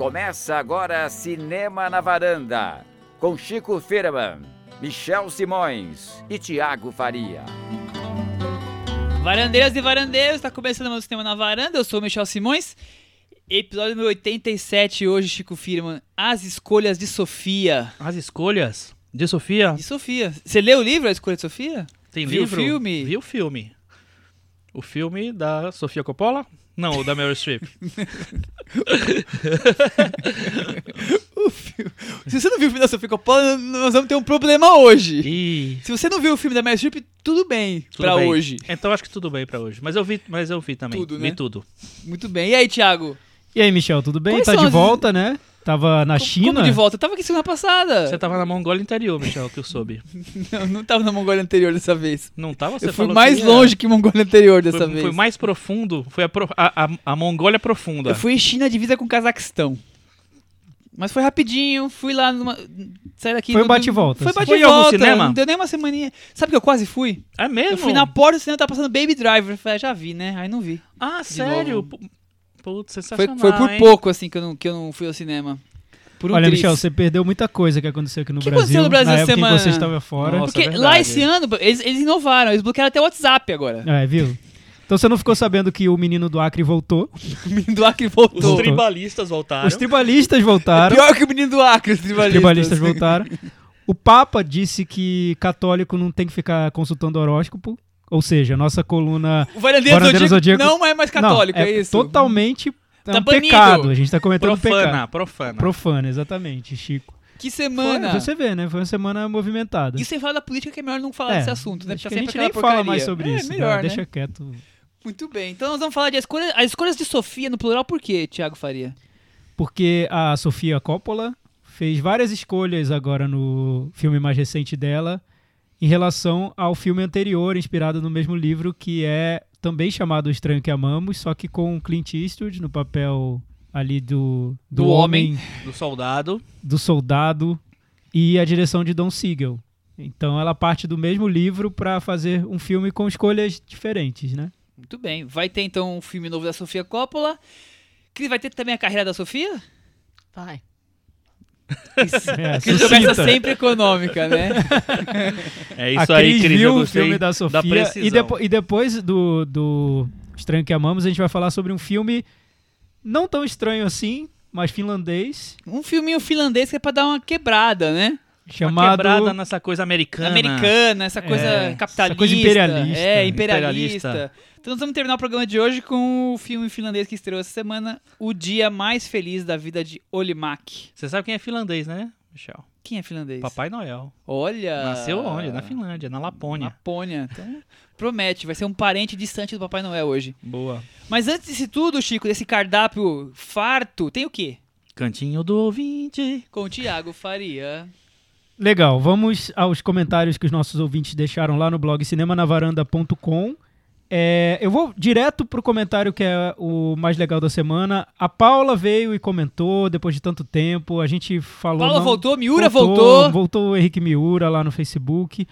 Começa agora Cinema na Varanda, com Chico Firman, Michel Simões e Tiago Faria. Varandeiras e varandeiros, está começando o meu Cinema na Varanda, eu sou o Michel Simões. Episódio número 87 hoje, Chico Firman, As Escolhas de Sofia. As escolhas de Sofia? De Sofia. Você leu o livro A Escolha de Sofia? Tem Viu o livro? filme? Viu o filme. O filme da Sofia Coppola? Não, o da Meryl Streep. Se você não viu o filme da Sofia Coppola, nós vamos ter um problema hoje. E Se você não viu o filme da Meryl Streep, tudo bem tudo pra bem. hoje. Então acho que tudo bem pra hoje. Mas eu vi, mas eu vi também. Tudo, Vi né? tudo. Muito bem. E aí, Thiago? E aí, Michel, tudo bem? Quais tá de as- volta, né? Tava na Como- China. Como de volta? Eu tava aqui semana passada. Você tava na Mongólia interior, Michel, que eu soube. Não, não tava na Mongólia anterior dessa vez. Não tava? Você eu fui falou mais que longe que Mongólia anterior dessa Foi, vez. foi mais profundo. Foi a, a, a, a Mongólia profunda. Eu fui em China divisa com o Cazaquistão. Mas foi rapidinho, fui lá numa. Sai daqui. Foi um bate-volta, Foi bate-volta. Cinema? Não deu nem uma semaninha. Sabe que eu quase fui? É mesmo? Eu fui na porta do cinema, tava passando Baby Driver. Eu Falei, ah, já vi, né? Aí não vi. Ah, sério? novo. Pu- Putz, Foi, sensacional, foi por hein? pouco, assim, que eu não, que eu não fui ao cinema. Por um Olha. Michel, você perdeu muita coisa que aconteceu aqui no O que Brasil. aconteceu no Brasil na época semana? que você estava fora. Nossa. Porque verdade. lá esse ano, eles, eles inovaram, eles bloquearam até o WhatsApp agora. É, viu? Então você não ficou sabendo que o menino do Acre voltou. O menino do Acre Os voltou. tribalistas voltaram. Os tribalistas voltaram. Pior que o menino do Acre, os Os tribalistas. tribalistas voltaram. O Papa disse que católico não tem que ficar consultando horóscopo. Ou seja, nossa coluna. O Varandeiro Zodíaco, Zodíaco- não é mais católico, não, é, isso? Totalmente é Tá um banido. pecado. A gente tá cometendo um Profana, pecado. profana. Profana, exatamente, Chico. Que Foi, semana. você vê, né? Foi uma semana movimentada. E sem falar da política, que é melhor não falar É, desse assunto, né? Porque que a gente nem aquela fala porcaria. mais sobre é, isso. melhor, né? né? Deixa quieto. Muito bem. Então nós vamos falar de escolha, as escolhas de Sofia no plural, por quê, Thiago Faria? Porque a Sofia Coppola fez várias escolhas agora no filme mais recente dela em relação ao filme anterior, inspirado no mesmo livro, que é também chamado O Estranho que Amamos, só que com Clint Eastwood no papel ali do, do, Do homem, Do soldado. do soldado e a direção de Don Siegel. Então ela parte do mesmo livro para fazer um filme com escolhas diferentes, né? Muito bem. Vai ter então um filme novo da Sofia Coppola. Que vai ter também a carreira da Sofia? Vai. É, Que começa sempre econômica, né? É a isso aí, Cris viu o filme da Sofia precisão. e, depo- e depois do, do Estranho que Amamos, a gente vai falar sobre um filme não tão estranho assim, mas finlandês, Um filminho finlandês que é pra dar uma quebrada, né? Uma chamado quebrada nessa coisa americana. Americana, essa coisa É, capitalista. essa coisa imperialista. É, imperialista. Imperialista. Então nós vamos terminar o programa de hoje com o filme finlandês que estreou essa semana, O Dia Mais Feliz da Vida de Olimak. Você sabe quem é finlandês, né, Michel? Quem é finlandês? Papai Noel. Olha! Nasceu onde? Na Finlândia, na Lapônia. Lapônia. Então, promete, vai ser um parente distante do Papai Noel hoje. Boa. Mas antes disso tudo, Chico, desse cardápio farto, tem o quê? Cantinho do ouvinte. Com o Thiago Faria. Legal, vamos aos comentários que os nossos ouvintes deixaram lá no blog cinemanavaranda.com. É, eu vou direto pro comentário que é o mais legal da semana. A Paula veio e comentou depois de tanto tempo. A gente falou. Paula não- voltou, Miura voltou. Voltou o Henrique Miura lá no Facebook.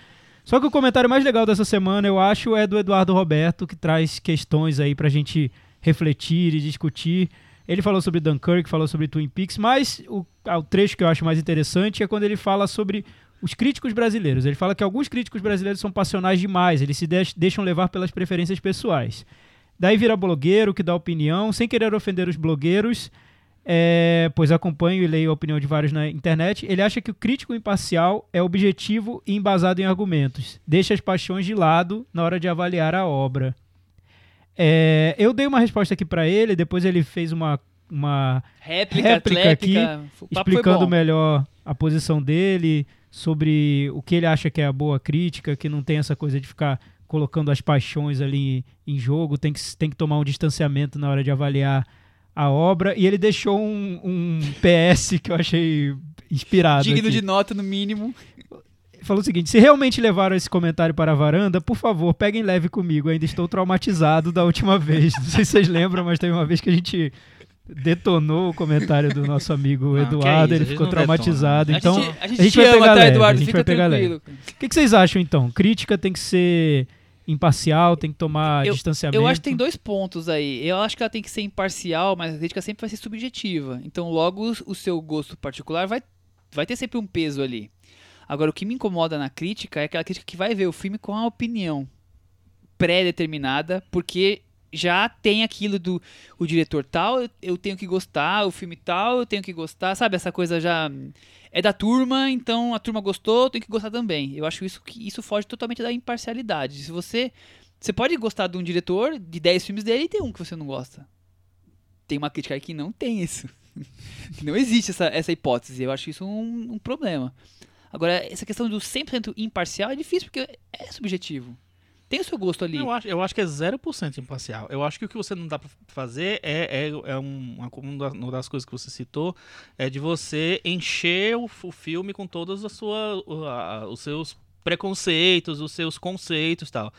Só que o comentário mais legal dessa semana, eu acho, é do Eduardo Roberto, que traz questões aí pra gente refletir e discutir. Ele falou sobre Dunkirk, falou sobre Twin Peaks, mas o, o trecho que eu acho mais interessante é quando ele fala sobre os críticos brasileiros. Ele fala que alguns críticos brasileiros são passionais demais, eles se deix- deixam levar pelas preferências pessoais. Daí vira blogueiro que dá opinião, sem querer ofender os blogueiros, é, pois acompanho e leio a opinião de vários na internet. Ele acha que o crítico imparcial é objetivo e embasado em argumentos, deixa as paixões de lado na hora de avaliar a obra. É, eu dei uma resposta aqui pra ele, depois ele fez uma, uma Réplica, Réplica atlética. Foi explicando melhor a posição dele sobre o que ele acha que é a boa crítica, que não tem essa coisa de ficar colocando as paixões ali em jogo, tem que, tem que tomar um distanciamento na hora de avaliar a obra. E ele deixou um, um PS que eu achei inspirado. Digno aqui. de nota, no mínimo. Falou o seguinte: se realmente levaram esse comentário para a varanda, por favor, peguem leve comigo. Ainda estou traumatizado da última vez. Não sei se vocês lembram, mas teve uma vez que a gente detonou o comentário do nosso amigo é Eduardo, isso, a ele ficou não traumatizado. a Então, gente, a gente a gente te vai ama, pegar tá, leve, Eduardo? a gente Fica vai pegar tranquilo. o que, que vocês acham então? Crítica tem que ser imparcial, tem que tomar Eu- distanciamento. Eu acho que tem dois pontos aí. Eu acho que ela tem que ser imparcial, mas a crítica sempre vai ser subjetiva. Então, logo, o seu gosto particular vai, vai ter sempre um peso ali. Agora, o que me incomoda na crítica é aquela crítica que vai ver o filme com a opinião pré-determinada, porque já tem aquilo do o diretor tal, eu- tenho que gostar, o filme tal, eu tenho que gostar, sabe? Essa coisa já hum, é da turma, então a turma gostou, eu tenho que gostar também. Eu acho isso que isso foge totalmente da imparcialidade. Se você você pode gostar de um diretor, de 10 filmes dele, e tem um que você não gosta. Tem uma crítica aí que não tem isso. não existe essa, essa hipótese. Eu acho isso um, um problema. Agora, essa questão do 100% imparcial é difícil, porque é subjetivo. Tem o seu gosto ali. Eu acho, eu acho que é 0% imparcial. Eu acho que o que você não dá pra fazer é, é, é um, uma, uma da- uma das coisas que você citou, é de você encher o, o filme com todos a sua, a- os seus preconceitos, os seus conceitos e tal.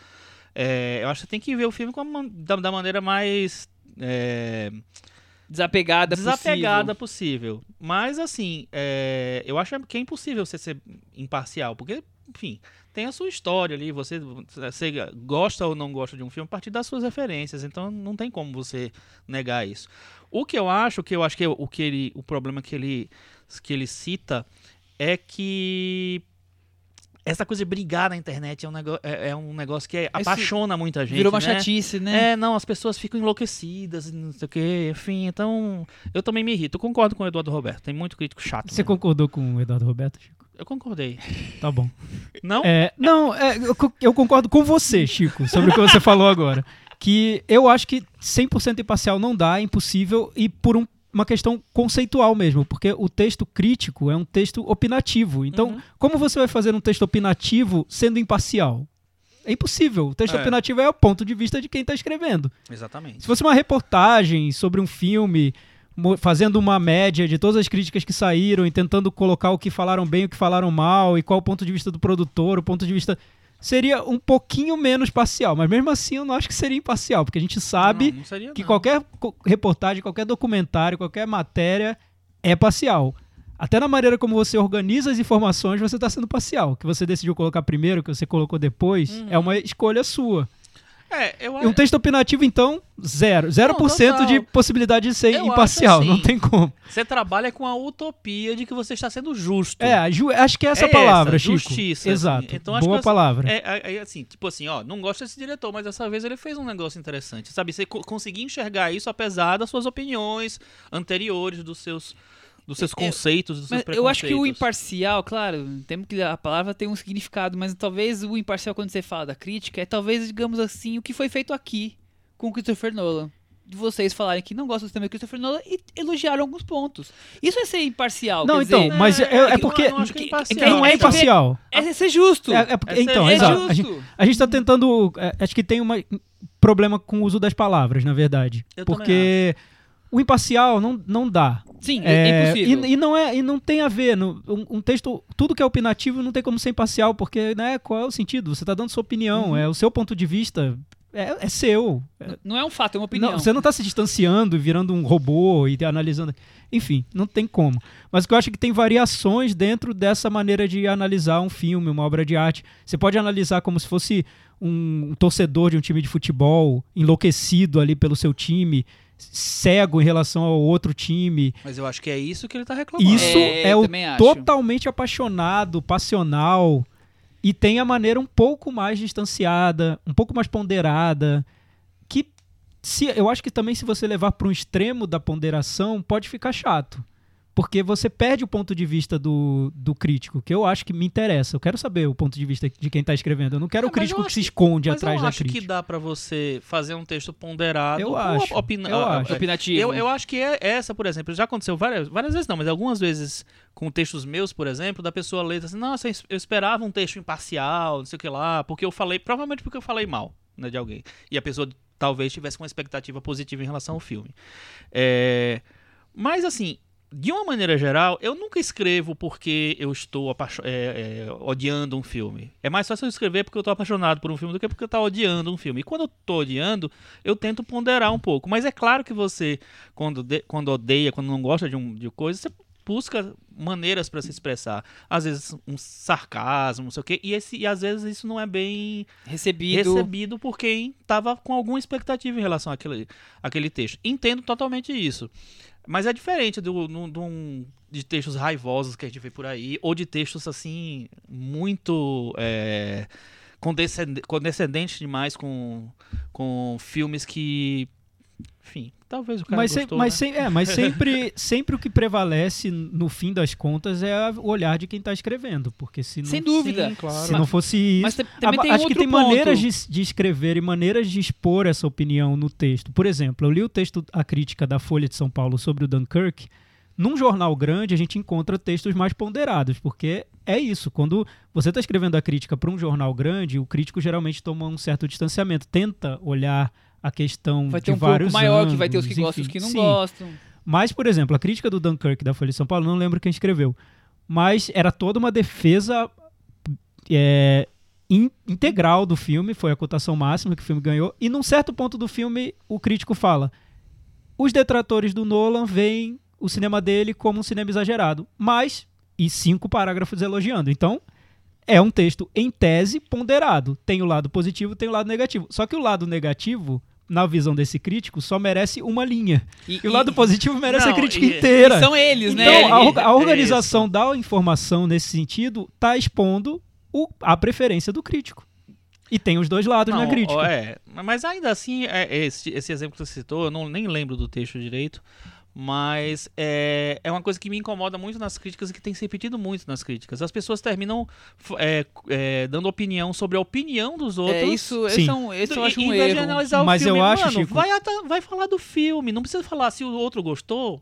É, eu acho que você tem que ver o filme com a man- da, da maneira mais é, Desapegada, desapegada possível. possível. Mas assim, é, eu acho que é impossível você ser imparcial, porque, enfim, tem a sua história ali, você, você gosta ou não gosta de um filme a partir das suas referências, então não tem como você negar isso. O que eu acho, que eu acho que o que ele, o problema que ele que ele cita é que essa coisa de brigar na internet é um negócio, é, é um negócio que apaixona muita gente. Virou uma né? chatice, né? É, não, as pessoas ficam enlouquecidas, e não sei o que, enfim, então eu também me irrito. Eu concordo com o Eduardo Roberto, tem muito crítico chato. Você mesmo. concordou com o Eduardo Roberto, Chico? Eu concordei. Tá bom. Não? É, não, é, eu, eu concordo com você, Chico, sobre o que você falou agora. Que eu acho que 100% imparcial não dá, é impossível, e por um- uma questão conceitual mesmo, porque o texto crítico é um texto opinativo. Então, Uhum. como você vai fazer um texto opinativo sendo imparcial? É impossível. O texto É. opinativo é o ponto de vista de quem está escrevendo. Exatamente. Se fosse uma reportagem sobre um filme, fazendo uma média de todas as críticas que saíram e tentando colocar o que falaram bem, o que falaram mal, e qual o ponto de vista do produtor, o ponto de vista. Seria um pouquinho menos parcial, mas mesmo assim eu não acho que seria imparcial, porque a gente sabe Não, não seria, que qualquer reportagem, qualquer documentário, qualquer matéria é parcial. Até na maneira como você organiza as informações, você está sendo parcial. O que você decidiu colocar primeiro, o que você colocou depois, Uhum. é uma escolha sua. É, eu E um texto opinativo, então, zero. 0% total. de possibilidade de ser Eu imparcial. assim. Não tem como. Você trabalha com a utopia de que você está sendo justo. É, ju- acho que é essa É a palavra, essa, Chico. justiça, assim. Exato. Então, acho Boa que palavra. É, é, é assim, tipo assim, ó, não gosto desse diretor, mas dessa vez ele fez um negócio interessante, sabe? Você co- conseguir enxergar isso apesar das suas opiniões anteriores, dos seus, dos seus Eu- conceitos, dos seus Mas eu acho que o preconceitos. imparcial, claro, temos que a palavra tem um significado, mas talvez o imparcial quando você fala da crítica é talvez, digamos assim, o que foi feito aqui com o Christopher Nolan. De vocês falarem que não gostam do sistema do Christopher Nolan e elogiaram alguns pontos. Isso é ser imparcial. Não, quer então, dizer, mas é, É, é eu porque. não- não acho que é que-. Não é é imparcial. é ser justo. É, é porque- É ser- então, é exato. justo. A gente, a gente tá tentando. é, acho que tem um problema com o uso das palavras, na verdade. Eu também porque o imparcial não, não dá. Sim, é, É, impossível. E, e não é, e não tem a ver. no- um, um texto, tudo que é opinativo não tem como ser imparcial, porque né, qual é o sentido? Você está dando sua opinião, Uhum. é o seu ponto de vista, é, é seu. É- Não é um fato, é uma opinião. não, você não está se distanciando e virando um robô e analisando. Enfim, não tem como. Mas o que eu acho é que tem variações dentro dessa maneira de analisar um filme, uma obra de arte. Você pode analisar como se fosse um torcedor de um time de futebol, enlouquecido ali pelo seu time, cego em relação ao outro time. Mas eu acho que é isso que ele tá reclamando. Isso É, é, o também acho. totalmente apaixonado, passional e tem a maneira um pouco mais distanciada, um pouco mais ponderada, que se eu acho que também se você levar para um extremo da ponderação pode ficar chato. Porque você perde o ponto de vista do, do crítico, que eu acho que me interessa. Eu quero saber o ponto de vista de quem está escrevendo. Eu não quero É, o eu crítico que acho se esconde Mas atrás eu da acho crítica. que dá pra você fazer um texto ponderado. Eu acho, opina- eu a- acho. a- Opinativo. Eu, eu acho que é essa, por exemplo, já aconteceu várias, várias vezes, não, mas algumas vezes com textos meus, por exemplo, da pessoa ler assim, nossa, eu esperava um texto imparcial, não sei o que lá, porque eu falei, provavelmente porque eu falei mal né, de alguém. E a pessoa talvez tivesse uma expectativa positiva em relação ao filme. É, mas assim, de uma maneira geral, eu nunca escrevo porque eu estou é, é, odiando um filme. É mais fácil eu escrever porque eu estou apaixonado por um filme do que porque eu estou odiando um filme. E quando eu estou odiando, eu tento ponderar um pouco. Mas é claro que você, quando, quando odeia, quando não gosta de, um, de coisa, você busca maneiras para se expressar. Às vezes um sarcasmo, não sei o quê, e, esse, e às vezes isso não é bem Recebido. recebido por quem estava com alguma expectativa em relação àquele, àquele texto. Entendo totalmente isso. Mas é diferente do, do um- de textos raivosos que a gente vê por aí, ou de textos assim, muito é, condescend- condescendentes demais com, com filmes que. Enfim, talvez o cara Mas, se- gostou, mas, né? sem- é, mas sempre, sempre o que prevalece, no fim das contas, é a- o olhar de quem está escrevendo. Porque se não, Sem dúvida. Sim, claro. se não fosse isso. Mas tem acho outro que tem ponto. maneiras de, de escrever e maneiras de expor essa opinião no texto. Por exemplo, eu li o texto, a crítica da Folha de São Paulo sobre o Dunkirk. Num jornal grande, a gente encontra textos mais ponderados, porque é isso. Quando você está escrevendo a crítica para um jornal grande, o crítico geralmente toma um certo distanciamento, tenta olhar a questão Vai de ter um vários pouco maior, que vai ter os que ângulos, gostam e os enfim. que não Sim. gostam. Mas, por exemplo, a crítica do Dunkirk da Folha de São Paulo, não lembro quem escreveu, mas era toda uma defesa é, in- integral do filme, foi a cotação máxima que o filme ganhou, e num certo ponto do filme o crítico fala: os detratores do Nolan veem o cinema dele como um cinema exagerado, mas e cinco parágrafos elogiando. Então, é um texto em tese ponderado. Tem o lado positivo, tem o lado negativo. Só que o lado negativo, na visão desse crítico, só merece uma linha. E o lado positivo merece Não, a crítica e- inteira. São eles, né? Então, a, Ele- orga- a é organização da informação nesse sentido está expondo o- a preferência do crítico. E tem os dois lados na Não, crítica. ó, é, mas ainda assim, é, é esse, esse exemplo que você citou, eu não, nem lembro do texto direito, mas é, é uma coisa que me incomoda muito nas críticas e que tem se repetido muito nas críticas. As pessoas terminam é, é, dando opinião sobre a opinião dos outros. É, isso, esse, é um, esse eu acho um vez de erro. analisar Mas o filme, eu acho, mano, Chico- vai, vai falar do filme, não precisa falar se o outro gostou.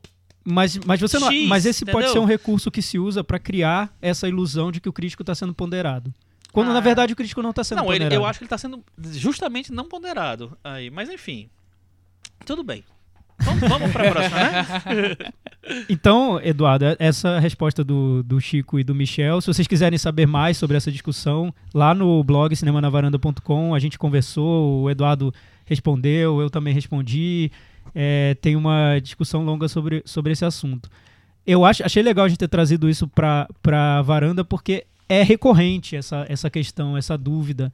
Mas, mas, você não, X, mas esse pode entendeu? ser um recurso que se usa para criar essa ilusão de que o crítico está sendo ponderado. Quando, Ah. na verdade, o crítico não está sendo não, ele- ponderado. eu acho que ele tá sendo justamente não ponderado aí, mas enfim. Tudo bem. Vamos, vamos pra próxima, né? Então, Eduardo, é- essa resposta do, do Chico e do Michel, se vocês quiserem saber mais sobre essa discussão, lá no blog cinemanavaranda.com a gente conversou, o Eduardo respondeu, eu também respondi, é, tem uma discussão longa sobre, sobre esse assunto. Eu acho, achei legal a gente ter trazido isso para a varanda, porque é recorrente essa, essa questão, essa dúvida.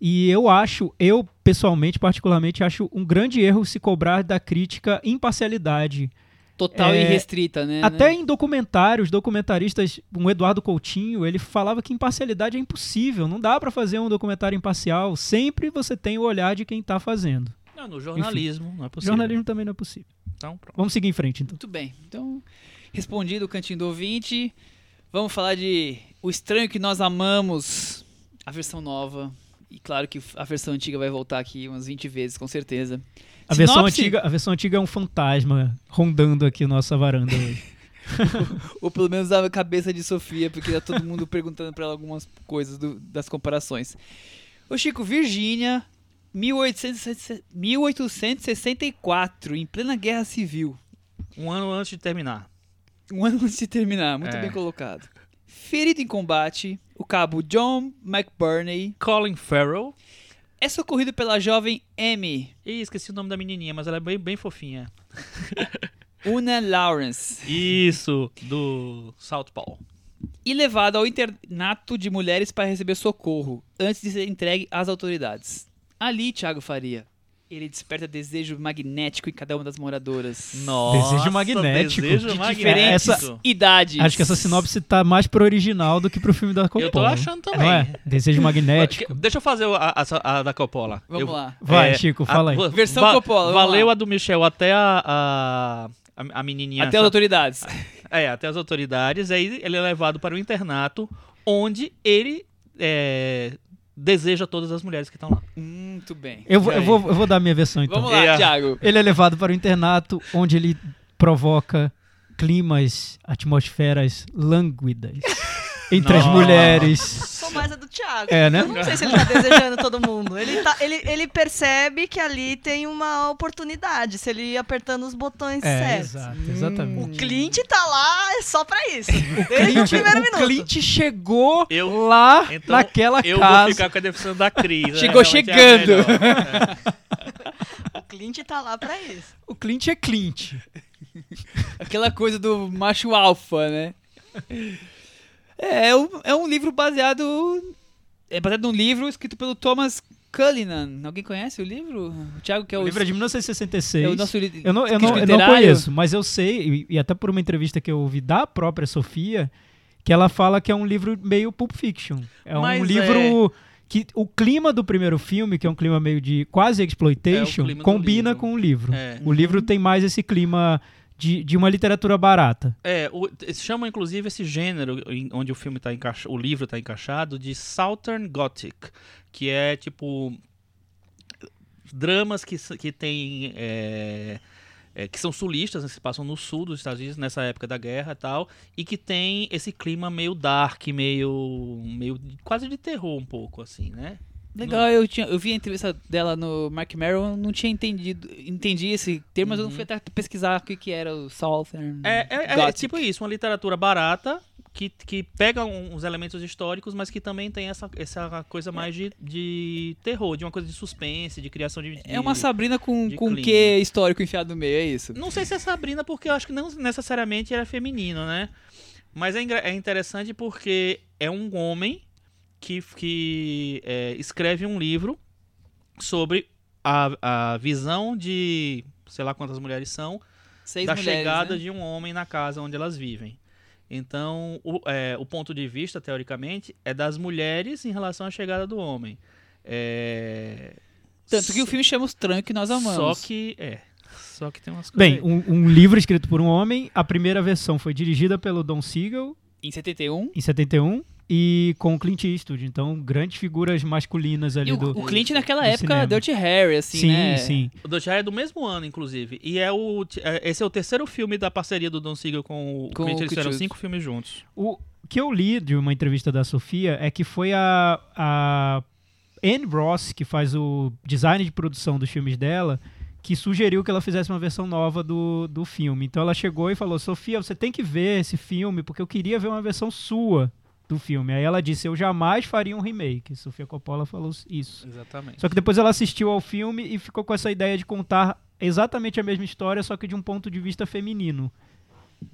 E eu acho, eu pessoalmente, particularmente, acho um grande erro se cobrar da crítica imparcialidade. Total É, e restrita, né? Até em documentários, documentaristas, um Eduardo Coutinho, ele falava que imparcialidade é impossível, não dá pra fazer um documentário imparcial, sempre você tem o olhar de quem tá fazendo. Não, no jornalismo, não é possível. Jornalismo também não é possível. Então, pronto. Vamos seguir em frente, então. Muito bem. Então, respondido o cantinho do ouvinte, vamos falar de O Estranho que Nós Amamos, a versão nova. E claro que a versão antiga vai voltar aqui umas 20 vezes, com certeza. A versão, antiga, a versão antiga é um fantasma rondando aqui nossa varanda hoje. Ou pelo menos a cabeça de Sofia, porque tá todo mundo perguntando pra ela algumas coisas do- das comparações. Ô Chico, Virgínia, 1860 1864, em plena guerra civil. Um ano antes de terminar. Um ano antes de terminar, muito É. bem colocado. Ferido em combate, o cabo John McBurney Colin Farrell. é socorrido pela jovem Amy Ih, esqueci o nome da menininha, mas ela é bem, bem fofinha. Una Lawrence Isso, do Southpaw. e levado ao internato de mulheres para receber socorro antes de ser entregue às autoridades. Ali, Thiago Faria, ele desperta desejo magnético em cada uma das moradoras. Nossa, Desejo magnético. Desejo de magnético. diferentes Essa- idades. Acho que essa sinopse tá mais pro original do que pro filme da Coppola. Eu tô achando também. Não é? Desejo magnético. Deixa eu fazer a, a- a da Coppola. Vamos Eu- lá. Vai, é, Chico, a- fala aí. va- Versão va- Coppola, Valeu lá. a do Michel até a, a, a, a menininha. Até as autoridades. É, até as autoridades. Aí ele é levado para o internato, onde ele é, deseja todas as mulheres que estão lá. Muito bem. Eu, vou- eu vou, eu vou dar minha versão então. Vamos lá, É. Thiago. Ele é levado para o internato, onde ele provoca climas, atmosferas lânguidas entre as Nossa. mulheres. Sou mais a do Thiago. É, né? Eu não sei se ele tá desejando todo mundo. Ele, tá, ele, ele percebe que ali tem uma oportunidade, se ele ir apertando os botões É, certos. exato, O exatamente. Clint tá lá é só pra isso. Desde o primeiro o minuto. Clint chegou Eu- lá Então, naquela Eu casa. vou ficar com a definição da Cris. Chegou é, realmente é a chegando. O Clint tá lá pra isso. O Clint é Clint. Aquela coisa do macho alfa, né? É, é um, é um livro baseado. É baseado num livro escrito pelo Thomas Cullinan. Alguém conhece o livro? O Thiago, que é o. O livro é de 1966. é o nosso li- Eu não, eu, não, eu não conheço, mas eu sei, e, e até por uma entrevista que eu ouvi da própria Sofia, que ela fala que é um livro meio Pulp Fiction. É um Mas livro que o clima do primeiro filme, que é um clima meio de quase exploitation, É, combina livro. com o livro. É. O livro tem mais esse clima de, de uma literatura barata. É, o, eles chamam inclusive esse gênero em- onde o filme tá encaixado, o livro tá encaixado de Southern Gothic, que é tipo dramas que, que tem é, é, que são sulistas, né, que se passam no sul dos Estados Unidos nessa época da guerra e tal, e que tem esse clima meio dark, meio meio quase de terror um pouco assim, né? Legal, eu, tinha, eu vi a entrevista dela no Mark Merrill, não tinha entendido. Entendi esse termo, mas eu não fui até pesquisar o que, que era o Southern. É, é- é Gothic. tipo isso, uma literatura barata que, que pega uns elementos históricos, mas que também tem essa, essa coisa mais de, de terror, de uma coisa de suspense, de criação de. É uma de- Sabrina com, de com clima. que histórico enfiado no meio, é isso? Não sei se é Sabrina, porque eu acho que não necessariamente era feminino, né? Mas é, é interessante porque é um homem que, que é, escreve um livro sobre a, a visão de sei lá quantas mulheres são Seis da mulheres, chegada né? de um homem na casa onde elas vivem. Então, o, é, o ponto de vista, teoricamente, é das mulheres em relação à chegada do homem. É... Tanto que o filme chama Os Tranhos que nós amamos. Só que, é. Só que tem umas coisas. Bem, um, um livro escrito por um homem, a primeira versão foi dirigida pelo Don Siegel Em 71. em 71 e com o Clint Eastwood. Então, grandes figuras masculinas ali E o, do. o Clint naquela do época, cinema. Dirty Harry, assim, sim, né? sim. O Dutch é do mesmo ano, inclusive. E é o, é- esse é o terceiro filme da parceria do Don Siegel com o Com Clint. o Eles fizeram cinco filmes juntos. O que eu li de uma entrevista da Sofia é que foi a, a Anne Ross, que faz o design de produção dos filmes dela, que sugeriu que ela fizesse uma versão nova do, do filme. Então ela chegou e falou: Sofia, você tem que ver esse filme, porque eu queria ver uma versão sua do filme. Aí ela disse: Eu jamais faria um remake. Sofia Coppola falou isso. Exatamente. Só que depois ela assistiu ao filme e ficou com essa ideia de contar exatamente a mesma história, só que de um ponto de vista feminino.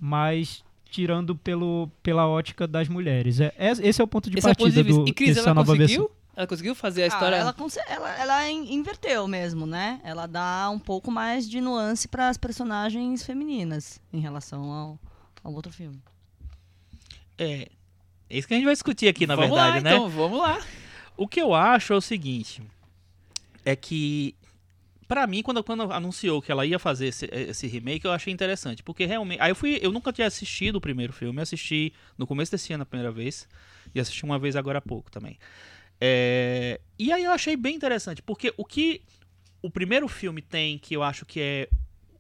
Mas tirando pelo, pela ótica das mulheres. É, é- esse é o ponto de Esse é partida vista. do, E Cris, dessa ela nova conseguiu? versão. Ela conseguiu fazer a Ah, história. ela, conse- ela, ela in- inverteu mesmo, né? Ela dá um pouco mais de nuance para as personagens femininas em relação ao, ao outro filme. É. É isso que a gente vai discutir aqui, na vamos verdade, lá, né? então, vamos lá. O que eu acho é o seguinte: é que, pra mim, quando, quando anunciou que ela ia fazer esse, esse remake, eu achei interessante. Porque realmente. Aí eu fui. Eu nunca tinha assistido o primeiro filme, assisti no começo desse ano a primeira vez. E assisti uma vez agora há pouco também. É, e aí eu achei bem interessante, porque o que o primeiro filme tem, que eu acho que é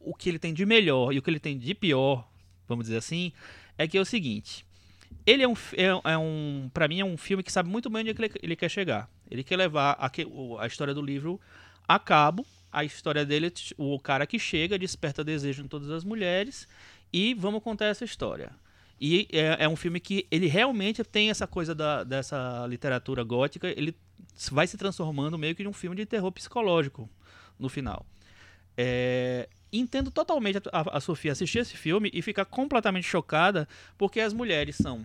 o que ele tem de melhor e o que ele tem de pior, vamos dizer assim, é que é o seguinte. Ele é um, é, é um para mim é um filme que sabe muito bem onde é ele, ele quer chegar. Ele quer levar a, a história do livro a cabo. A história dele, o cara que chega, desperta desejo em todas as mulheres e vamos contar essa história. E é, é um filme que ele realmente tem essa coisa da, dessa literatura gótica, ele vai se transformando meio que de um filme de terror psicológico no final. É, entendo totalmente a, a- Sofia assistir esse filme e ficar completamente chocada porque as mulheres são.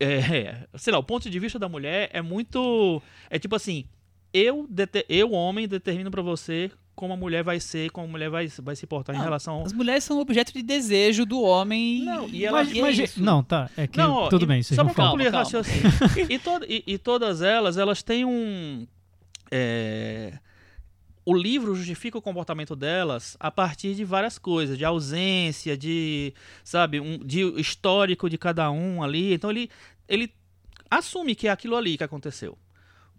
É, sei lá, o ponto de vista da mulher é muito. É tipo assim: eu, eu homem, determino pra você como a mulher vai ser, como a mulher vai, vai se portar em Não, relação. As mulheres são objeto de desejo do homem. Não, e ela- Mas, e é mas, isso. não, tá. É que Não, ó, tudo e bem, vocês só vão pra falar. concluir o Calma, raciocínio. e, todo- e- e todas elas, elas têm um. é, o livro justifica o comportamento delas a partir de várias coisas, de ausência, de, sabe, um, de histórico de cada um ali. Então ele, ele assume que é aquilo ali que aconteceu.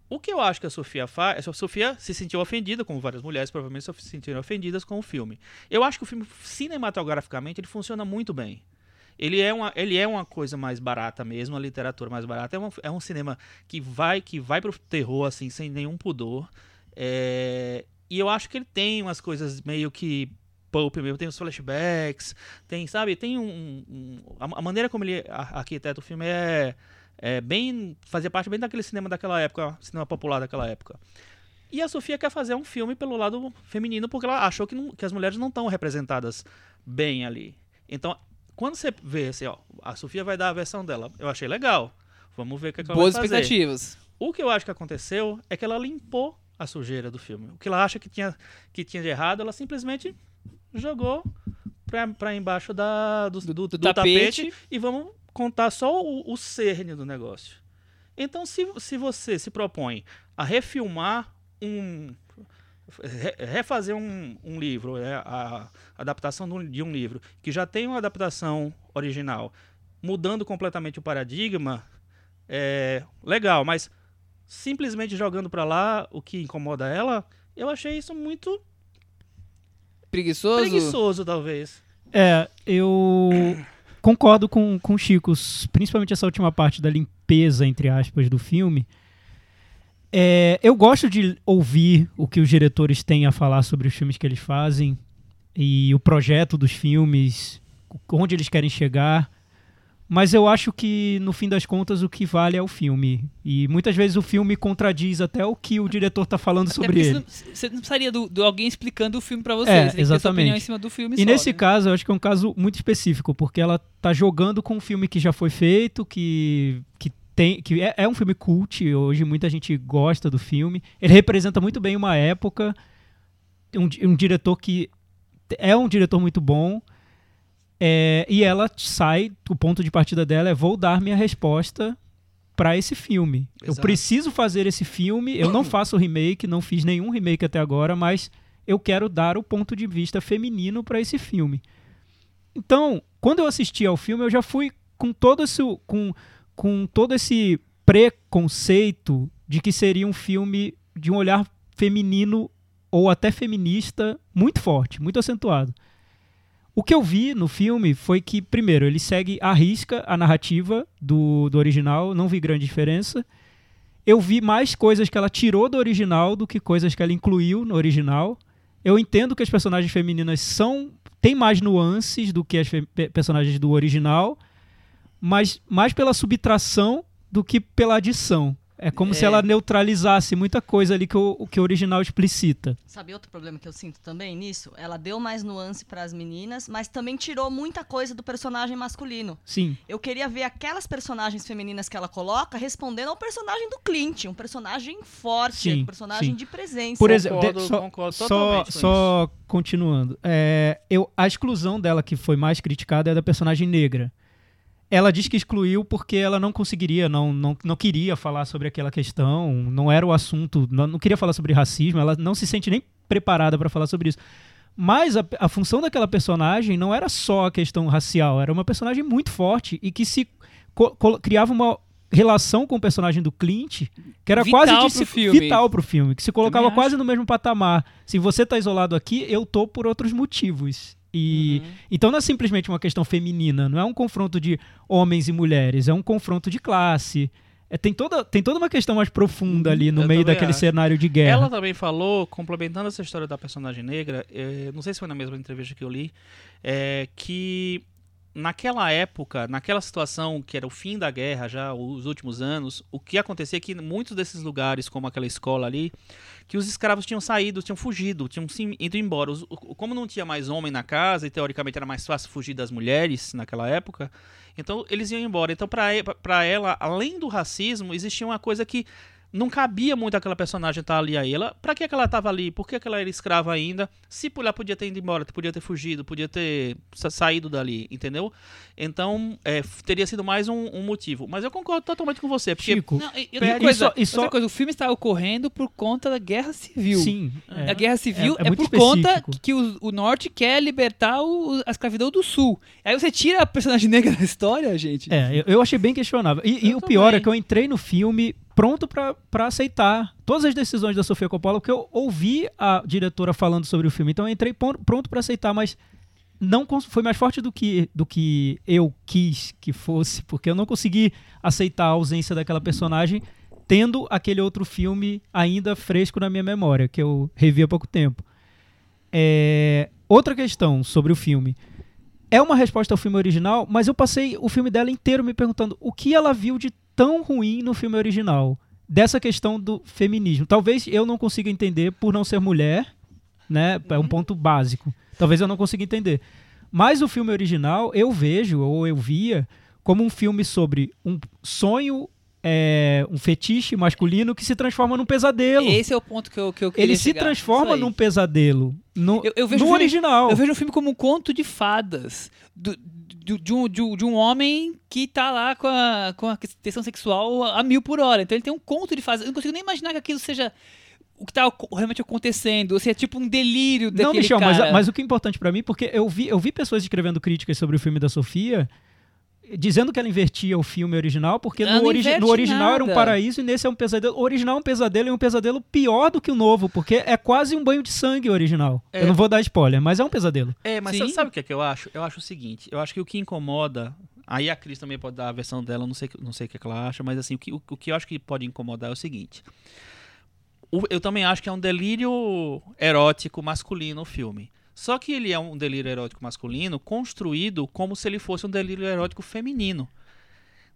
O que eu acho que a Sofia faz. A Sofia se sentiu ofendida, como várias mulheres provavelmente se sentiram ofendidas com o filme. Eu acho que o filme, cinematograficamente, ele funciona muito bem. Ele é, uma, ele é uma coisa mais barata mesmo, a literatura mais barata. É, uma- é um cinema que vai que vai pro terror, assim, sem nenhum pudor. É, e eu acho que ele tem umas coisas meio que pulp mesmo, tem os flashbacks, tem, sabe, tem um... um- a, a maneira como ele arquiteta o filme é, é bem... fazia parte bem daquele cinema daquela época, cinema popular daquela época. E a Sofia quer fazer um filme pelo lado feminino porque ela achou que, não- que as mulheres não estão representadas bem ali. Então, quando você vê assim, ó, a Sofia vai dar a versão dela, eu achei legal. Vamos ver o que, é que ela Boas vai fazer. expectativas. O que eu acho que aconteceu é que ela limpou a sujeira do filme. O que ela acha que tinha, que tinha de errado, ela simplesmente jogou pra, pra embaixo da, do, do, do tapete. tapete. e vamos contar só o, o cerne do negócio. Então, se, se você se propõe a refilmar um. re- refazer um, um livro, é, a adaptação de um, de um livro, que já tem uma adaptação original, mudando completamente o paradigma, é legal, mas simplesmente jogando pra lá o que incomoda ela, eu achei isso muito Preguiçoso. preguiçoso, talvez. É, eu concordo com, com o Chico, principalmente essa última parte da limpeza, entre aspas, do filme. É, eu gosto de ouvir o que os diretores têm a falar sobre os filmes que eles fazem e o projeto dos filmes, onde eles querem chegar. Mas eu acho que, no fim das contas, o que vale é o filme. E muitas vezes o filme contradiz até o que o diretor está falando sobre ele. Você não, você não precisaria do, do alguém explicando o filme pra você. É, você exatamente. opinião em cima do filme E só, nesse né? caso, eu acho que é um caso muito específico, porque ela tá jogando com um filme que já foi feito, que, que tem. que é, é um filme cult, hoje muita gente gosta do filme. Ele representa muito bem uma época, um, um diretor que é um diretor muito bom. É, e ela sai, o ponto de partida dela é vou dar minha resposta para esse filme. Eu Exato. preciso fazer esse filme, eu não faço remake, não fiz nenhum remake até agora, mas eu quero dar o ponto de vista feminino para esse filme. Então, quando eu assisti ao filme, eu já fui com todo esse, com, com todo esse preconceito de que seria um filme de um olhar feminino ou até feminista muito forte, muito acentuado. O que eu vi no filme foi que, primeiro, ele segue à risca a narrativa do, do original, não vi grande diferença. Eu vi mais coisas que ela tirou do original do que coisas que ela incluiu no original. Eu entendo que as personagens femininas são têm mais nuances do que as personagens do original, mas mais pela subtração do que pela adição. É como se É. ela neutralizasse muita coisa ali que o, que o original explicita. Sabe outro problema que eu sinto também nisso? Ela deu mais nuance para as meninas, mas também tirou muita coisa do personagem masculino. Sim. Eu queria ver aquelas personagens femininas que ela coloca respondendo ao personagem do Clint, um personagem forte, Sim, um personagem sim. de presença. Por exemplo, Concordo- de- só, concordo só, só continuando, é, eu, a exclusão dela que foi mais criticada é da personagem negra. Ela diz que excluiu porque ela não conseguiria, não, não, não queria falar sobre aquela questão, não era o assunto, não, não queria falar sobre racismo, ela não se sente nem preparada para falar sobre isso. Mas a, a função daquela personagem não era só a questão racial, era uma personagem muito forte e que se criava uma relação com o personagem do Clint que era Vital quase de se, filme. vital pro filme, que se colocava quase no mesmo patamar. Se você tá isolado aqui, eu tô por outros motivos. E Uhum. então não é simplesmente uma questão feminina, não é um confronto de homens e mulheres, é um confronto de classe. É, tem, toda, tem toda uma questão mais profunda ali no Eu meio daquele acho. cenário de guerra. Ela também falou, complementando essa história da personagem negra, eh, não sei se foi na mesma entrevista que eu li, é, que naquela época, naquela situação que era o fim da guerra, já os últimos anos, o que acontecia é que muitos desses lugares, como aquela escola ali, que os escravos tinham saído, tinham fugido, tinham ido embora. Os- como não tinha mais homem na casa e teoricamente era mais fácil fugir das mulheres naquela época, então eles iam embora. Então para ela, além do racismo, existia uma coisa que não cabia muito aquela personagem estar ali aí. Ela, pra que, que ela estava ali? Por que, que ela era escrava ainda? Se ela podia ter ido embora, podia ter fugido, podia ter sa- saído dali, entendeu? Então, é, teria sido mais um, um motivo. Mas eu concordo totalmente com você, porque Chico, Não, e, e E outra, coisa, só- e só- outra coisa, o filme está ocorrendo por conta da guerra civil. sim. A guerra civil é é, muito por conta específico. que o, o norte quer libertar o- a escravidão do sul. Aí você tira a personagem negra da história, gente. É, eu, eu achei bem questionável. E, e Eu o pior também. é que eu entrei no filme pronto pra aceitar todas as decisões da Sofia Coppola, porque eu ouvi a diretora falando sobre o filme, então eu entrei pronto pra aceitar, mas não foi mais forte do que, do que eu quis que fosse, porque eu não consegui aceitar a ausência daquela personagem, tendo aquele outro filme ainda fresco na minha memória, que eu revi há pouco tempo. É, outra questão sobre o filme. É uma resposta ao filme original, mas eu passei o filme dela inteiro me perguntando o que ela viu de tão ruim no filme original. Dessa questão do feminismo. Talvez eu não consiga entender por não ser mulher, né? É um ponto básico. Talvez eu não consiga entender. Mas o filme original eu vejo, ou eu via, como um filme sobre um sonho, é, um fetiche masculino que se transforma num pesadelo. Esse é o ponto que eu, que eu queria Ele se chegar. transforma num pesadelo. No, Eu- eu no filme- original. Eu vejo o filme como um conto de fadas. do- de, um, de um- de um homem que tá lá com a, com a questão sexual a mil por hora. Então ele tem um conto de fadas. Eu não consigo nem imaginar que aquilo seja o que tá realmente acontecendo. Ou seja, tipo um delírio daquele Não, Michel, mas, cara. mas o que é importante pra mim, porque eu vi, eu vi pessoas escrevendo críticas sobre o filme da Sofia, dizendo que ela invertia o filme original, porque no, origi- no original era um nada. paraíso e nesse é um pesadelo. O original é um pesadelo e um pesadelo pior do que o novo, porque é quase um banho de sangue o original. É. Eu não vou dar spoiler, mas é um pesadelo. É, mas Sim. sa- sabe o que é que eu acho? Eu acho o seguinte, eu acho que o que incomoda, aí a Cris também pode dar a versão dela, não sei, não sei o que é que ela acha, mas assim, o que, o, o que eu acho que pode incomodar é o seguinte. O- eu também acho que é um delírio erótico masculino o filme. Só que ele é um delírio erótico masculino construído como se ele fosse um delírio erótico feminino.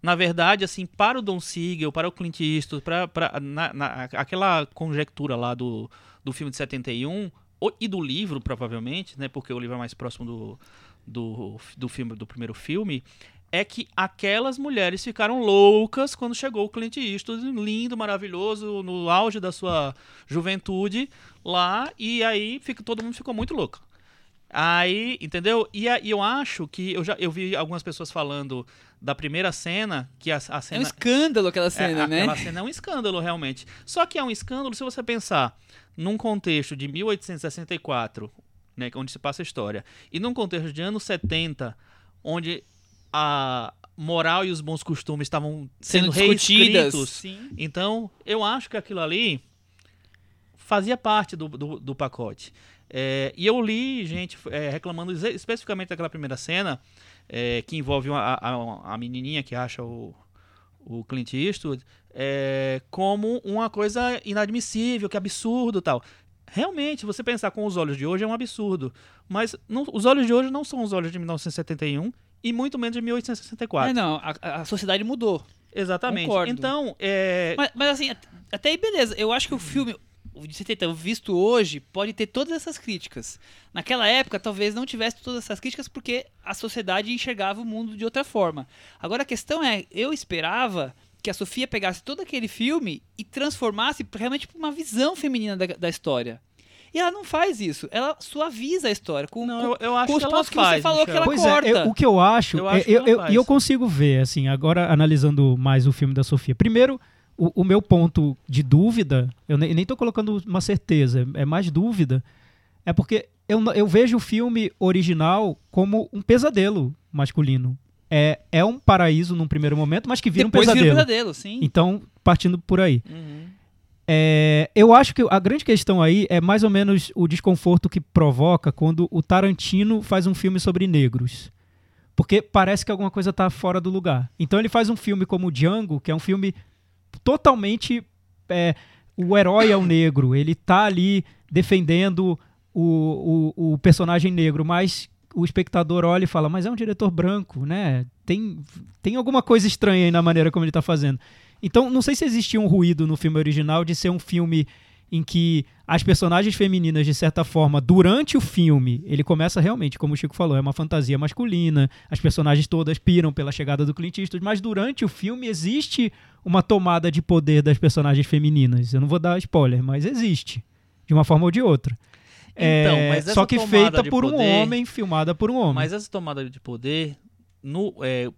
Na verdade, assim, para o Don Siegel, para o Clint Eastwood, para, para na- na- aquela conjectura lá do, do filme de 71 o- e do livro, provavelmente, né, porque o livro é mais próximo do, do, do filme do primeiro filme, é que aquelas mulheres ficaram loucas quando chegou o Clint Eastwood, lindo, maravilhoso, no auge da sua juventude lá, e aí fica, todo mundo ficou muito louco. Aí, entendeu? E, e eu acho que eu já eu vi algumas pessoas falando da primeira cena, que a, a É um cena escândalo aquela cena, é, né? Aquela cena é um escândalo, realmente. Só que é um escândalo se você pensar num contexto de 1864, né, onde se passa a história, e num contexto de anos 70, onde a moral e os bons costumes estavam sendo, Sendo discutidas. reescritos. Sim. Então, eu acho que aquilo ali fazia parte do, do, do pacote. É, e eu li gente é, reclamando especificamente daquela primeira cena, é, que envolve uma- a, a, menininha que acha o, o Clint Eastwood, é, como uma coisa inadmissível, que absurdo tal. Realmente, você pensar com os olhos de hoje é um absurdo. Mas não- os olhos de hoje não são os olhos de 1971 e muito menos de 1864. É, não, a, a sociedade mudou. Exatamente. Concordo. Então, é, Mas, mas assim, at- até aí beleza. Eu acho que o filme o de 70 visto hoje pode ter todas essas críticas. Naquela época, talvez não tivesse todas essas críticas porque a sociedade enxergava o mundo de outra forma. Agora a questão é, eu esperava que a Sofia pegasse todo aquele filme e transformasse realmente pra uma visão feminina da, da história. E ela não faz isso. Ela suaviza a história com, não, com- eu, eu acho com os que ela pontos que faz, você falou que Michel. ela Pois corta. é, eu- o que eu acho, Eu é- acho que eu, eu- e eu consigo ver, assim, agora analisando mais o filme da Sofia. Primeiro, o, o meu ponto de dúvida, eu nem, tô colocando uma certeza, é mais dúvida, é porque eu, eu vejo o filme original como um pesadelo masculino. É, é um paraíso num primeiro momento, mas que vira Depois um vira um pesadelo. pesadelo, sim. Então, partindo por aí. Uhum. É, eu acho que a grande questão aí é mais ou menos o desconforto que provoca quando o Tarantino faz um filme sobre negros. Porque parece que alguma coisa tá fora do lugar. Então ele faz um filme como Django, que é um filme totalmente. é, o herói é o negro. Ele tá ali defendendo o, o, o personagem negro, mas o espectador olha e fala: Mas é um diretor branco, né? Tem, tem alguma coisa estranha aí na maneira como ele tá fazendo. Então, não sei se existia um ruído no filme original de ser um filme em que as personagens femininas, de certa forma, durante o filme, ele começa realmente, como o Chico falou, é uma fantasia masculina, as personagens todas piram pela chegada do Clint Eastwood, mas durante o filme existe uma tomada de poder das personagens femininas. Eu não vou dar spoiler, mas existe, de uma forma ou de outra. Então, É, mas essa só que feita por um poder- homem, filmada por um homem. Mas essa tomada de poder, no, é,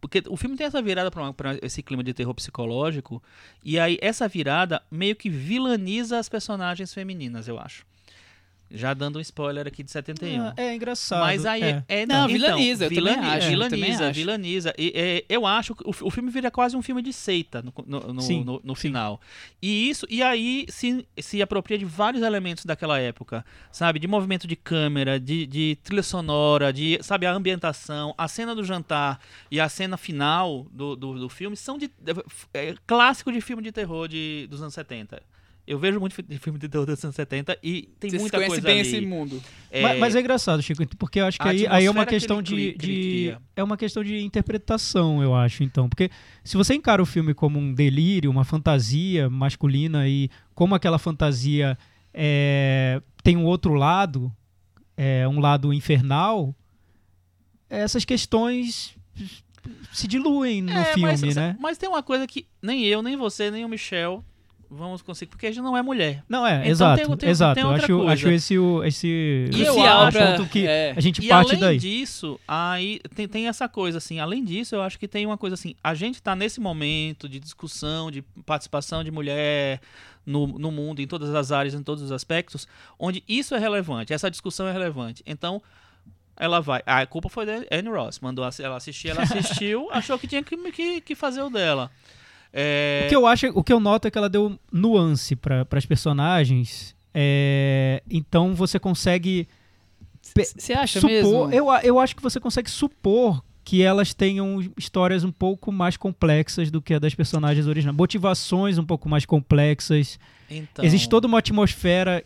porque o filme tem essa virada para esse clima de terror psicológico, e aí essa virada meio que vilaniza as personagens femininas, eu acho. Já dando um spoiler aqui de 71. Ah, é engraçado. Mas aí é. é, Não, então, vilaniza, eu também vilani- acho, eu vilaniza, vilaniza. E, é, eu acho que o, o filme vira quase um filme de seita no, no, no- Sim, no- no final. E isso, e aí se, se apropria de vários elementos daquela época, sabe? De movimento de câmera, de, de trilha sonora, de, sabe, a ambientação, a cena do jantar e a cena final do, do, do filme são de é, clássico de filme de terror de, dos anos 70. Eu vejo muito fi- de filme de terror dos anos 70 e tem Vocês muita coisa bem ali. esse mundo. É, Mas, mas é engraçado, Chico, porque eu acho que a aí, aí é uma que questão ele de, que de- cria. é uma questão de interpretação, eu acho, então, porque se você encara o filme como um delírio, uma fantasia masculina e como aquela fantasia é, tem um outro lado, é, um lado infernal, essas questões se diluem no É, filme, mas, né? mas tem uma coisa que nem eu, nem você, nem o Michel vamos conseguir, porque a gente não é mulher. Não, é, Então exato, tem- tem- exato. tem Eu outra acho, coisa. acho esse esse E acho pra- ponto que é. a gente E parte além daí. disso, aí tem, tem essa coisa assim, além disso, eu acho que tem uma coisa assim, a gente tá nesse momento de discussão, de participação de mulher no, no mundo, em todas as áreas, em todos os aspectos, onde isso é relevante, essa discussão é relevante. Então, ela vai. A culpa foi da Anne Ross. Mandou ela assistir, ela assistiu, achou que tinha que, que, que fazer o dela. É, O que eu acho, o que eu noto é que ela deu nuance para as personagens. é, então você consegue Você acha supor. mesmo? Eu, eu acho que você consegue supor que elas tenham histórias um pouco mais complexas do que a das personagens originais. Motivações um pouco mais complexas. então, Existe toda uma atmosfera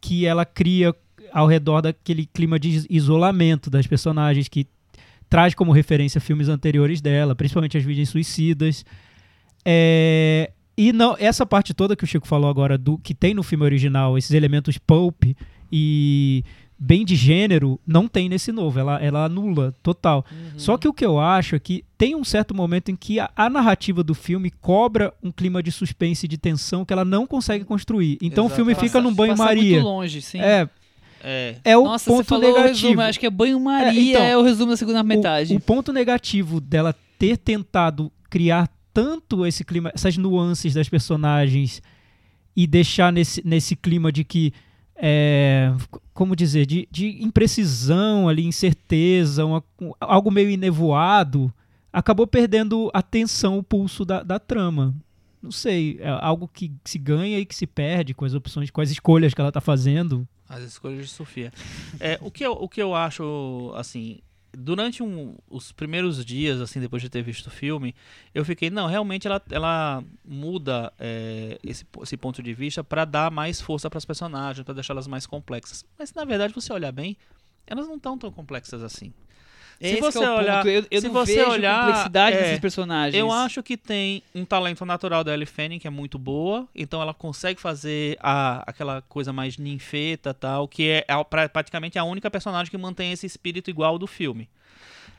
que ela cria ao redor daquele clima de is- isolamento das personagens que traz como referência filmes anteriores dela, principalmente as Virgens Suicidas. É, e não, essa parte toda que o Chico falou agora do que tem no filme original, esses elementos pulp e bem de gênero, não tem nesse novo. Ela, ela anula total. Uhum. Só que o que eu acho é que tem um certo momento em que a, a narrativa do filme cobra um clima de suspense e de tensão que ela não consegue construir. Então Exato. o filme Passa- fica num Passa banho-maria. muito longe, sim. É, É, é o Nossa, você ponto falou o negativo. resumo. Acho que é banho-maria É, é, então, o resumo da segunda metade. O, o ponto negativo dela ter tentado criar tanto esse clima, essas nuances das personagens e deixar nesse, nesse clima de que é, como dizer, de, de imprecisão ali, incerteza, uma- um- algo meio enevoado, acabou perdendo a tensão, o pulso da, da trama. Não sei, é algo que se ganha e que se perde com as opções, com as escolhas que ela tá fazendo. As escolhas de Sofia. É, o, que eu, o que eu acho, assim, durante um- os primeiros dias, assim, depois de ter visto o filme, eu fiquei, não, realmente ela, ela muda é, esse, esse ponto de vista pra dar mais força pras personagens, pra deixá-las mais complexas. Mas, na verdade, você olhar bem, elas não estão tão complexas assim. Esse que você é olhar-. Eu, eu se não você vejo olhar, complexidade é, desses personagens. Eu acho que tem um talento natural da Ellie Fanning que é muito boa, então ela consegue fazer a, aquela coisa mais ninfeta tal, que é pra- praticamente a única personagem que mantém esse espírito igual do filme.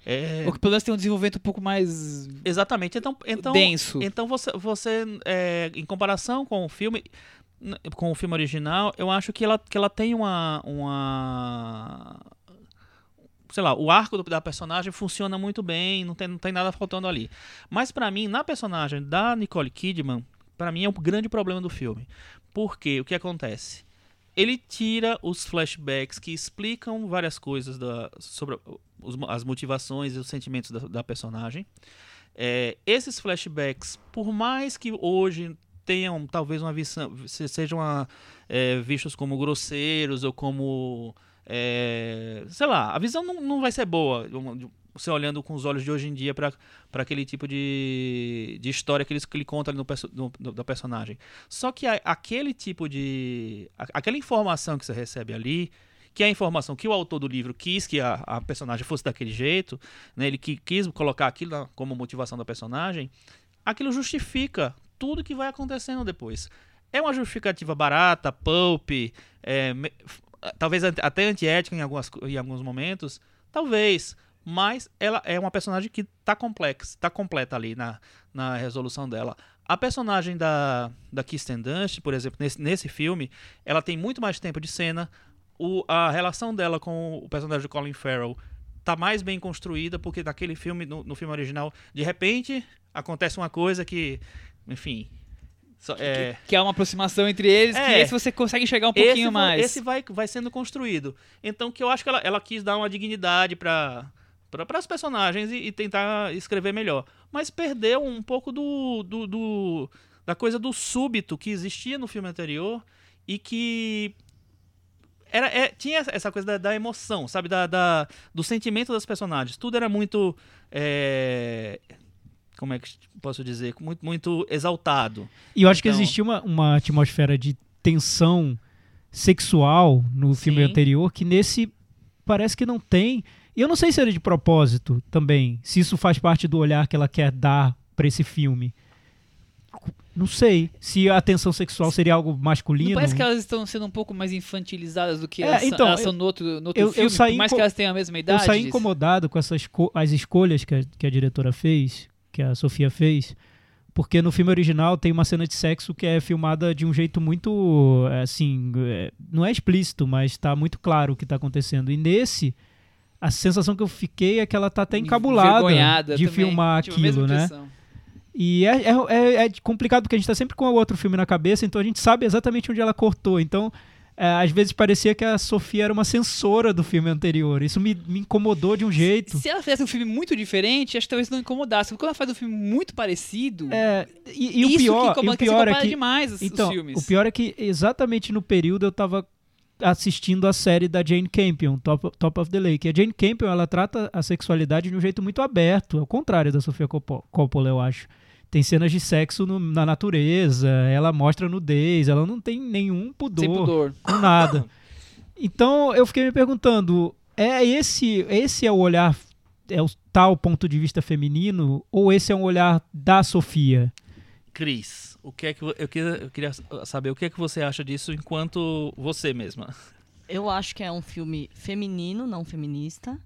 É, O que pelo menos tem um desenvolvimento um pouco mais exatamente. Então, então, denso. então você, você é, em comparação com o filme, com o filme original, eu acho que ela, que ela tem uma, uma sei lá, o arco da personagem funciona muito bem, não tem, não tem nada faltando ali. Mas pra mim, na personagem da Nicole Kidman, pra mim é um grande problema do filme. Porque o que acontece? Ele tira os flashbacks que explicam várias coisas da, sobre os- as motivações e os sentimentos da, da personagem. É, esses flashbacks, por mais que hoje tenham talvez uma visão, se- sejam uma, é, vistos como grosseiros ou como é, sei lá, a visão não, não vai ser boa você olhando com os olhos de hoje em dia para aquele tipo de, de história que ele, que ele conta ali no, perso- no- no- da personagem. Só que a- aquele tipo de. a- aquela informação que você recebe ali, que é a informação que o autor do livro quis que a, a personagem fosse daquele jeito, né, ele que, quis colocar aquilo como motivação da personagem, aquilo justifica tudo que vai acontecendo depois. É uma justificativa barata, pulp, é, me- talvez até antiética em, algumas, em alguns momentos, talvez, mas ela é uma personagem que tá complexa, tá completa ali na, na resolução dela. A personagem da, da Kirsten Dunst, por exemplo, nesse, nesse filme, ela tem muito mais tempo de cena, o, a relação dela com o personagem de Colin Farrell tá mais bem construída, porque naquele filme, no, no filme original, de repente acontece uma coisa que, enfim... só- é, Que é uma aproximação entre eles, que É. esse você consegue enxergar um pouquinho esse, mais. Esse vai, vai sendo construído. Então, que eu acho que ela, ela quis dar uma dignidade para para as personagens e, e tentar escrever melhor. Mas perdeu um pouco do, do, do- da coisa do súbito que existia no filme anterior e que era, é- tinha essa coisa da, da emoção, sabe? Da, da- do sentimento das personagens. Tudo era muito. é, como é que posso dizer? Muito, muito exaltado. E eu acho que Então- existia uma, uma atmosfera de tensão sexual no filme Sim. anterior que nesse parece que não tem. E eu não sei se era de propósito também, se isso faz parte do olhar que ela quer dar pra esse filme. Não sei se a tensão sexual seria algo masculino. Não parece que elas estão sendo um pouco mais infantilizadas do que É, elas, então, elas eu- são no outro, no outro eu- eu filme, saí por mais que elas tenham a mesma Eu idade. saí incomodado com essas as escolhas que a, que a diretora fez, que a Sofia fez, porque no filme original tem uma cena de sexo que é filmada de um jeito muito, é, assim, é, não é explícito, mas está muito claro o que está acontecendo. E nesse, a sensação que eu fiquei é que ela tá até encabulada de também, filmar mesma aquilo, né? E é, é, é- é complicado porque a gente tá sempre com o outro filme na cabeça, então a gente sabe exatamente onde ela cortou. Então, às vezes parecia que a Sofia era uma censora do filme anterior. Isso me, me incomodou de um jeito. Se ela fizesse um filme muito diferente, acho que talvez não incomodasse. Porque ela faz um filme muito parecido, É, e, e o pior, que e o que pior é compara que demais os, os então, filmes. o pior é que exatamente no período eu tava assistindo a série da Jane Campion, Top, Top of the Lake. E a Jane Campion, ela trata a sexualidade de um jeito muito aberto, ao contrário da Sofia Coppo- Coppola, eu acho. Tem cenas de sexo no- na natureza, ela mostra nudez, ela não tem nenhum pudor, Sem pudor. com nada. Então eu fiquei me perguntando, é esse, esse é o olhar, é o tal ponto de vista feminino, ou esse é um olhar da Sofia? Cris, o que é que eu queria, eu queria saber o que é que você acha disso enquanto você mesma. Eu acho que é um filme feminino, não feminista.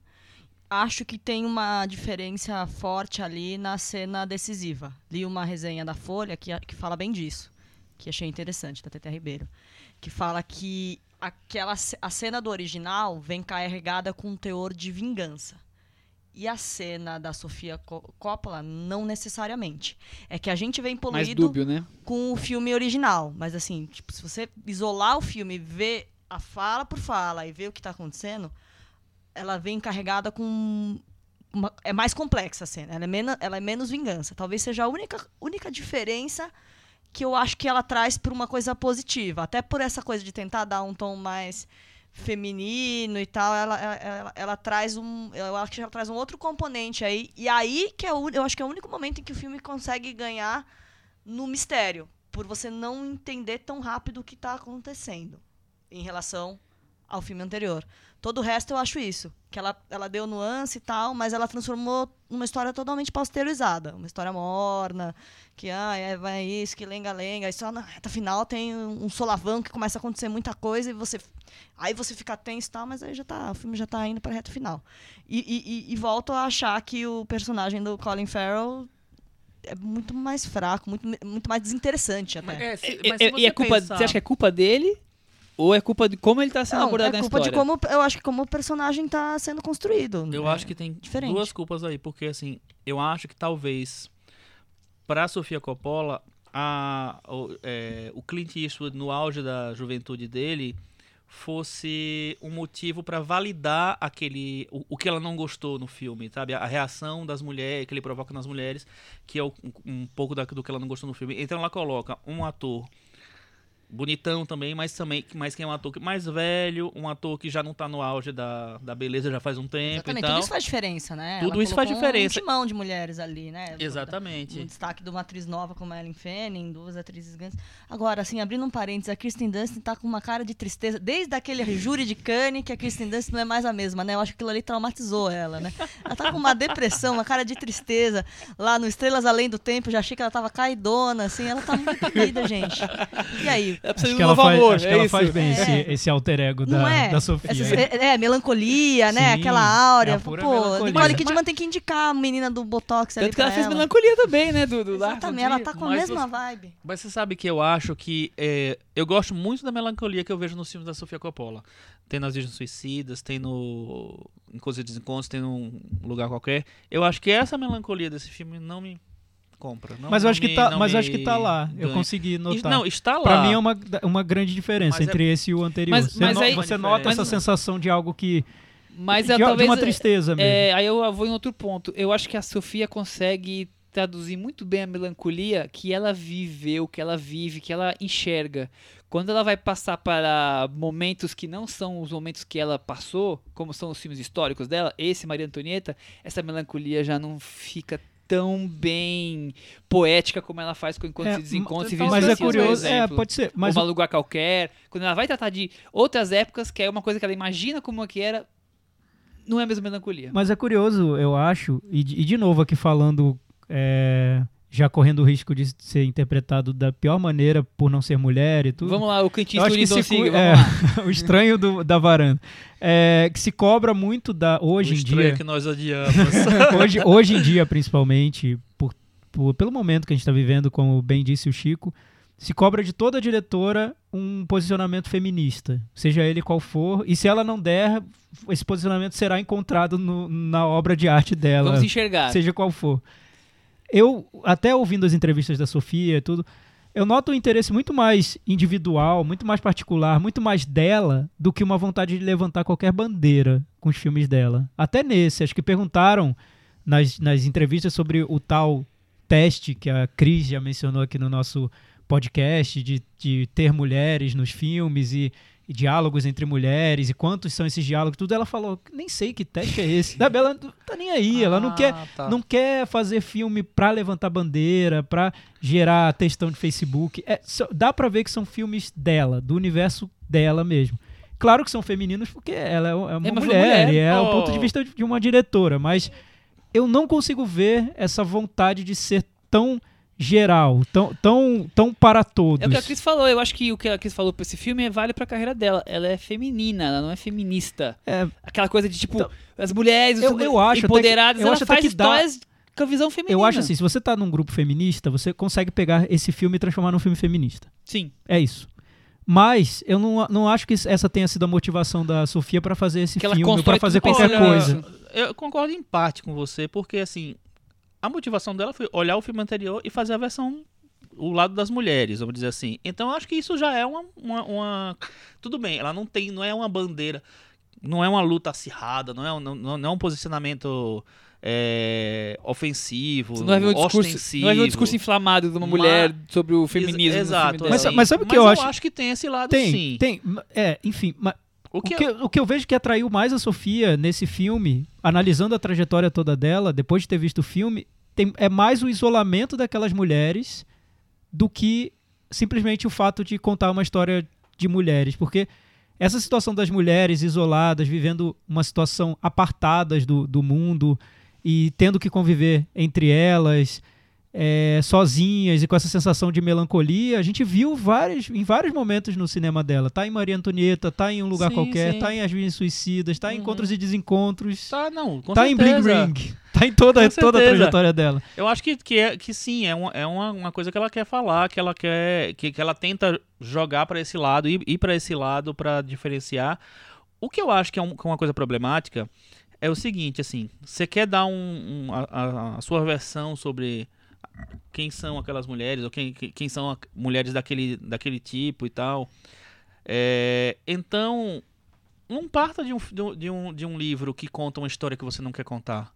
Acho que tem uma diferença forte ali na cena decisiva. Li uma resenha da Folha que, que fala bem disso, que achei interessante, da Tete Ribeiro. Que fala que aquela, a cena do original vem carregada com um teor de vingança. E a cena da Sofia Co- Coppola, não necessariamente. É que a gente vem poluído dúbio, né? com o filme original. Mas assim, tipo, se você isolar o filme e ver a fala por fala e ver o que tá acontecendo, ela vem carregada com. uma- é mais complexa a cena. Ela é, menos, ela é menos vingança. Talvez seja a única, única diferença que eu acho que ela traz por uma coisa positiva. Até por essa coisa de tentar dar um tom mais feminino e tal, ela, ela, ela- ela traz um. Eu acho que ela traz um outro componente aí. E aí que é o, eu acho que é o único momento em que o filme consegue ganhar no mistério, por você não entender tão rápido o que está acontecendo em relação ao filme anterior. Todo o resto eu acho isso, que ela, ela deu nuance e tal, mas ela transformou numa história totalmente pasteurizada, uma história morna, que ah, é, vai isso, que lenga-lenga, e só na reta final tem um solavão que começa a acontecer muita coisa e você aí você fica tenso e tal, mas aí já tá, o filme já tá indo para reta final. E, e, e- e volto a achar que o personagem do Colin Farrell é muito mais fraco, muito, muito mais desinteressante até. é, se- E- e- e é culpa, Você acha que é culpa dele? Ou é culpa de como ele tá sendo Não, abordado é na culpa história? de como eu acho que como o personagem tá sendo construído. Eu É acho que tem diferente. duas culpas aí, porque assim, eu acho que talvez pra Sofia Coppola, a, o, é, o Clint Eastwood no auge da juventude dele fosse um motivo pra validar aquele o, o que ela não gostou no filme, sabe? A, a reação das mulheres que ele provoca nas mulheres, que é o- um, um pouco da- do que ela não gostou no filme. Então ela coloca um ator bonitão também, mas também mas que é um ator mais velho, um ator que já não tá no auge da, da beleza já faz um tempo Exatamente, e tal. tudo isso faz diferença, né? Tudo Ela isso faz diferença. Um timão de mulheres ali, né? Exatamente. Um destaque de uma atriz nova como a Ellen Fanning, duas atrizes grandes. Agora, assim, abrindo um parênteses, a Kristen Dunst tá com uma cara de tristeza. Desde aquele júri de Cannes que a Kristen Dunst não é mais a mesma, né? Eu acho que aquilo ali traumatizou ela, né? Ela tá com uma depressão, uma cara de tristeza. Lá no Estrelas Além do Tempo, já achei que ela tava caidona, assim. Ela tá muito querida, gente. E aí? É Acho que ela, faz, acho que ela faz bem esse, É. esse alter ego da, é? da Sofia. Essas- é, é, melancolia, né? Sim, Aquela é áurea. Pô, melancolia. Nicole Mas- Kidman tem que indicar a menina do Botox ali Tanto que ela pra fez ela. melancolia também, né? Do, Exatamente, ela tá com a Mas mesma você- vibe. Mas você sabe que eu acho que. é, eu gosto muito da melancolia que eu vejo nos filmes da Sofia Coppola. Tem nas Virgens Suicidas, tem no. Em Coisa de Desencontros, tem num lugar qualquer. Eu acho que essa melancolia desse filme não me compra. não- Mas eu acho que tá, não mas acho que tá lá. Eu consegui notar. Não, está lá. Pra mim é uma, uma grande diferença Mas é- entre esse e o anterior. Mas- você mas no- aí- você nota Mas- essa sensação de algo que. Mas de, é, de talvez. uma tristeza mesmo. É, aí eu vou em outro ponto. Eu acho que a Sofia consegue traduzir muito bem a melancolia que ela viveu, que ela vive, que ela enxerga. Quando ela vai passar para momentos que não são os momentos que ela passou, como são os filmes históricos dela, esse Maria Antonieta, essa melancolia já não fica tão bem poética como ela faz com Encontros É, e Desencontros e mas é curioso, é, pode ser. Mas uma lugar qualquer. Quando ela vai tratar de outras épocas, que é uma coisa que ela imagina como é que era, não é a mesma melancolia. Mas é curioso, eu acho, e de, e de novo aqui falando, é, já correndo o risco de ser interpretado da pior maneira por não ser mulher e tudo. Vamos lá, o Clint acho Eastwood vamos é, lá. o estranho do- da varanda. É, que se cobra muito da hoje o em estranho dia. que nós odiamos. hoje, hoje em dia, principalmente, por, por- pelo momento que a gente está vivendo, como bem disse o Chico, se cobra de toda diretora um posicionamento feminista, seja ele qual for, e se ela não der, esse posicionamento será encontrado no- na obra de arte dela, Vamos enxergar. seja qual for. Eu, até ouvindo as entrevistas da Sofia e tudo, eu noto um interesse muito mais individual, muito mais particular, muito mais dela do que uma vontade de levantar qualquer bandeira com os filmes dela. Até nesse, acho que perguntaram nas, nas entrevistas sobre o tal teste que a Cris já mencionou aqui no nosso podcast, de, de ter mulheres nos filmes e, e diálogos entre mulheres, e quantos são esses diálogos, tudo. Ela falou, nem sei que teste é esse. Da Bela não tá nem aí, ela não quer Ah, tá. não quer fazer filme pra levantar bandeira, pra gerar textão de Facebook. É, só- dá pra ver que são filmes dela, do universo dela mesmo. Claro que são femininos porque ela é uma, é uma É uma mulher, mulher. e é o Oh. ponto de vista de uma diretora, mas eu não consigo ver essa vontade de ser tão geral, tão, tão, tão para todos. É o que a Cris falou, eu acho que o que a Cris falou pra esse filme é vale pra carreira dela. Ela é feminina, ela não é feminista. É, Aquela coisa de tipo, Então, as mulheres eu- eu acho até que- empoderadas, eu ela acho faz que dá- histórias com a visão feminina. eu acho assim, se você tá num grupo feminista, você consegue pegar esse filme e transformar num filme feminista. Sim. É isso. Mas eu não, não acho que essa tenha sido a motivação da Sofia pra fazer esse Que ela filme, pra fazer qualquer coisa. Eu concordo em parte com você, porque assim, a motivação dela foi olhar o filme anterior e fazer a versão o lado das mulheres, vamos dizer assim. Então eu acho que isso já é uma, uma, uma- tudo bem, ela não tem, não é uma bandeira, não é uma luta acirrada, não é, um- não, não é um posicionamento é, ofensivo, não vai ver um discurso, ostensivo. não vai ver um discurso inflamado de uma Mas- mulher sobre o feminismo. no Exato. Mas- assim. mas sabe o que Mas eu acho? acho que tem esse lado Tem, sim. tem. É, enfim, ma- O o que, que, o que eu vejo que atraiu mais a Sofia nesse filme, analisando a trajetória toda dela, depois de ter visto o filme, tem- é mais o isolamento daquelas mulheres do que simplesmente o fato de contar uma história de mulheres. Porque essa situação das mulheres isoladas, vivendo uma situação apartadas do, do mundo e tendo que conviver entre elas, é, sozinhas e com essa sensação de melancolia, a gente viu vários, em vários momentos no cinema dela. Tá em Maria Antonieta, tá em Um Lugar Sim, Qualquer, sim. tá em As Virgens Suicidas, tá em Uhum. Encontros e Desencontros, tá, não, com tá em Bling certeza. Ring, tá em toda, toda a trajetória dela. Eu acho que, que, é, que sim, é, uma, é uma, uma coisa que ela quer falar, que ela quer. que, que ela tenta jogar pra esse lado, ir, ir para esse lado pra diferenciar. O que eu acho que é, um- que é uma coisa problemática é o seguinte, assim, você quer dar um, um- a, a- sua versão sobre quem são aquelas mulheres, ou quem, quem- são mulheres daquele, daquele tipo e tal. É, então, não parta de um, de, um, de um livro que conta uma história que você não quer contar.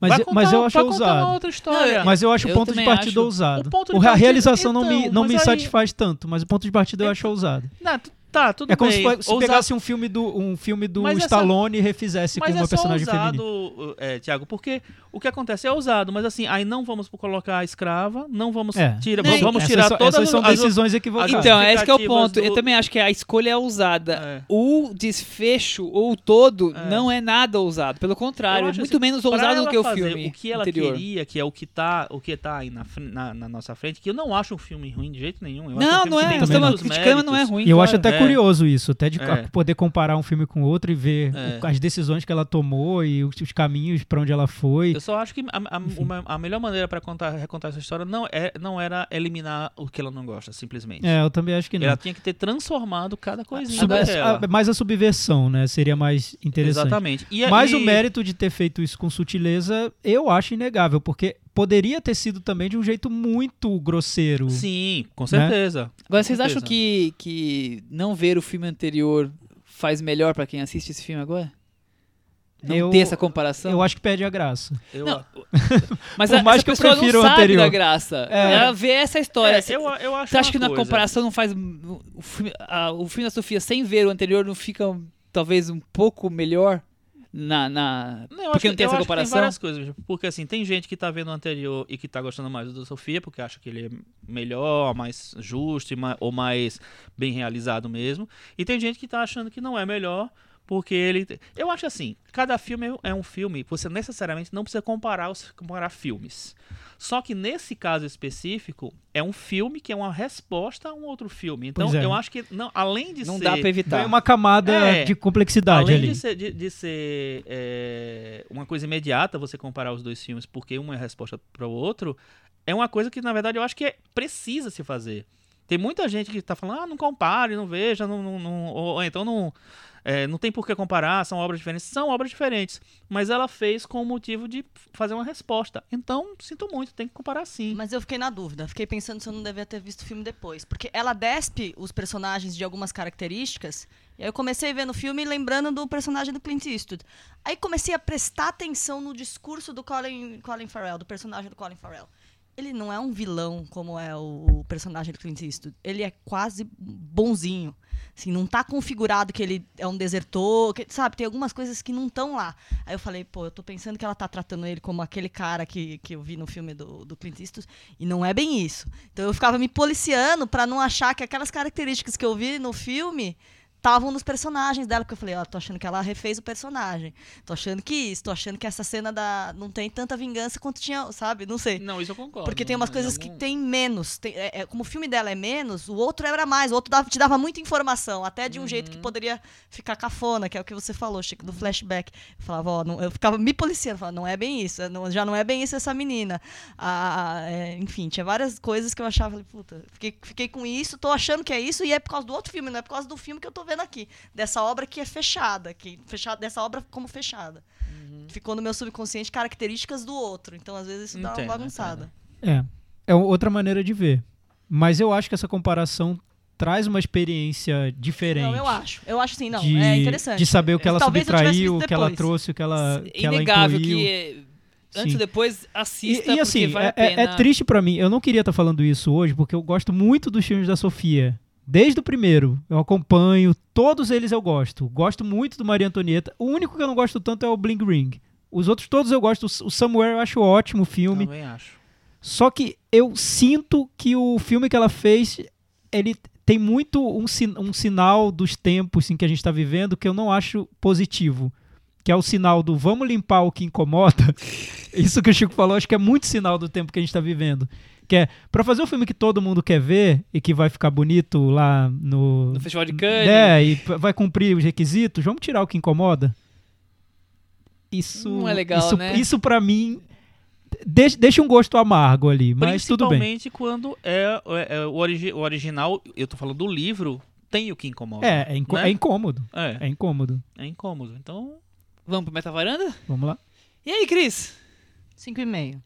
Mas, contar- mas eu acho ousado. outra história. Mas eu acho o Eu ponto de partida acho. ousado. O ponto de O- a partida- realização não me, então, não me aí- satisfaz tanto, mas o ponto de partida eu acho ousado. Não, tu- tá, tudo É como bem. se, se pegasse um filme do, um filme do Mas essa- Stallone e refizesse mas com uma é personagem ousado, feminina. é, Tiago, porque o que acontece é ousado, mas assim, aí não vamos colocar a escra, não vamos É. tirar, Nem- vamos tirar todas essas são as- decisões equivocadas. Então, é esse que é o ponto. Eu do- também acho que a escolha é ousada. É. O desfecho ou o todo É. não é nada ousado. Pelo contrário, Eu é muito assim, menos ousado do que o filme O que ela anterior. queria, que é o que tá, o que tá aí na, na, na nossa frente, que eu não acho um filme ruim de jeito nenhum. Eu acho um Não, filme não é. Nós estamos criticando, não é ruim. E eu acho até É. curioso isso, até de É. poder comparar um filme com outro e ver É. as decisões que ela tomou e os, os caminhos pra onde ela foi. Eu só acho que a, a- uma- a melhor maneira pra contar, recontar essa história não, é, não era eliminar o que ela não gosta, simplesmente. É, eu também acho que não. Ela tinha que ter transformado cada coisinha Sub- daquela. a- mais a subversão, né? Seria mais interessante. Exatamente. E, Mas e- o mérito de ter feito isso com sutileza, eu acho inegável, porque poderia ter sido também de um jeito muito grosseiro. Sim, com Né? certeza. Agora, Com vocês acham certeza. que, que não ver o filme anterior faz melhor pra quem assiste esse filme agora? Não Eu- ter essa comparação? Eu acho que perde a graça. Eu, Não, Mas Por a, mais que eu pessoa prefira o não sabe anterior. da graça. É. Ela vê essa história. é, Você- eu, eu acho Você acha que na coisa. comparação não faz. O filme, a- o filme da Sofia sem ver o anterior não fica talvez um pouco melhor? Na, na... Não, eu Porque não tem essa comparação? várias coisas, porque assim, tem gente que tá vendo o anterior e que tá gostando mais do Sofia, porque acha que ele é melhor, mais justo e ma- ou mais bem realizado mesmo. E tem gente que tá achando que não é melhor, Porque ele. Eu acho assim, cada filme é um filme, você necessariamente não precisa comparar, os, comparar filmes. Só que nesse caso específico, é um filme que é uma resposta a um outro filme. Então é. eu acho que, não, além de Não ser. dá pra evitar. Tem uma camada É. de complexidade Além ali. de ser, de, de ser, é, uma coisa imediata você comparar os dois filmes porque um é resposta para o outro, é uma coisa que na verdade eu acho que é- precisa se fazer. Tem muita gente que tá falando, ah, não compare, não veja, não, não, não- ou, então não, é, não tem por que comparar, são obras diferentes. São obras diferentes, mas ela fez com o motivo de fazer uma resposta. Então, sinto muito, tem que comparar sim. Mas eu fiquei na dúvida. Fiquei pensando se eu não devia ter visto o filme depois. Porque ela despe os personagens de algumas características. E aí eu comecei ver no filme lembrando do personagem do Clint Eastwood. Aí comecei a prestar atenção no discurso do Colin, Colin Farrell, do personagem do Colin Farrell. Ele não é um vilão como é o personagem do Clint Eastwood. Ele é quase bonzinho. Assim, não tá configurado que ele é um desertor, que- sabe? Tem algumas coisas que não estão lá. Aí eu falei, pô, eu tô pensando que ela tá tratando ele como aquele cara que, que eu vi no filme do, do Clint Eastwood, e não é bem isso. Então eu ficava me policiando pra não achar que aquelas características que eu vi no filme estavam nos personagens dela, porque eu falei, ó, tô achando que ela refez o personagem. Tô achando que isso, tô achando que essa cena da não tem tanta vingança quanto tinha, sabe? Não sei. Não, isso eu concordo. Porque tem umas Em coisas que algum- tem menos. Tem- é- é- como o filme dela é menos, o outro era mais. O outro dava- te dava muita informação, até de um jeito que Uhum. poderia ficar cafona, que é o que você falou, Chico, do flashback. Eu falava, ó, não- eu ficava me policiando, falava, não é bem isso, não- já não é bem isso essa menina. Ah, é, enfim, tinha várias coisas que eu achava, falei, puta, fiquei, fiquei com isso, tô achando que é isso, e é por causa do outro filme, não é por causa do filme que eu tô vendo aqui. Dessa obra que é fechada, que fechada dessa obra como fechada. Uhum. Ficou no meu subconsciente características do outro. Então, às vezes, isso dá Entendo, uma bagunçada. É. É outra maneira de ver. Mas eu acho que essa comparação traz uma experiência diferente. Não, eu acho. Eu acho sim, não. de, é interessante. De saber o que ela Talvez subtraiu, o que ela trouxe, o que ela, É que inegável que é, antes ou depois E, assista e assim, porque vale é, a pena. é triste pra mim. Eu não queria estar falando isso hoje, porque eu gosto muito dos filmes da Sofia. Desde o primeiro, eu acompanho, todos eles eu gosto. Gosto muito do Maria Antonieta. O único que eu não gosto tanto é o Bling Ring. Os outros todos eu gosto. O Samuel eu acho ótimo o filme. Também acho. Só que eu sinto que o filme que ela fez, ele tem muito um, um sinal dos tempos em que a gente está vivendo que eu não acho positivo. Que é o sinal do vamos limpar o que incomoda. Isso que o Chico falou, acho que é muito sinal do tempo que a gente está vivendo. Que é, pra fazer um filme que todo mundo quer ver e que vai ficar bonito lá no. No Festival de Cannes. É, e vai cumprir os requisitos, vamos tirar o que incomoda? Isso. Não é legal, isso, né? Isso pra mim. Deixa, deixa um gosto amargo ali, mas tudo bem. Principalmente quando é, é- é o, origi- o original, eu tô falando do livro, tem o que incomoda. É, é, incô- né? é incômodo. É, É incômodo. é incômodo. Então, Vamos pro Meta Varanda? Vamos lá. E aí, Cris? 5,5.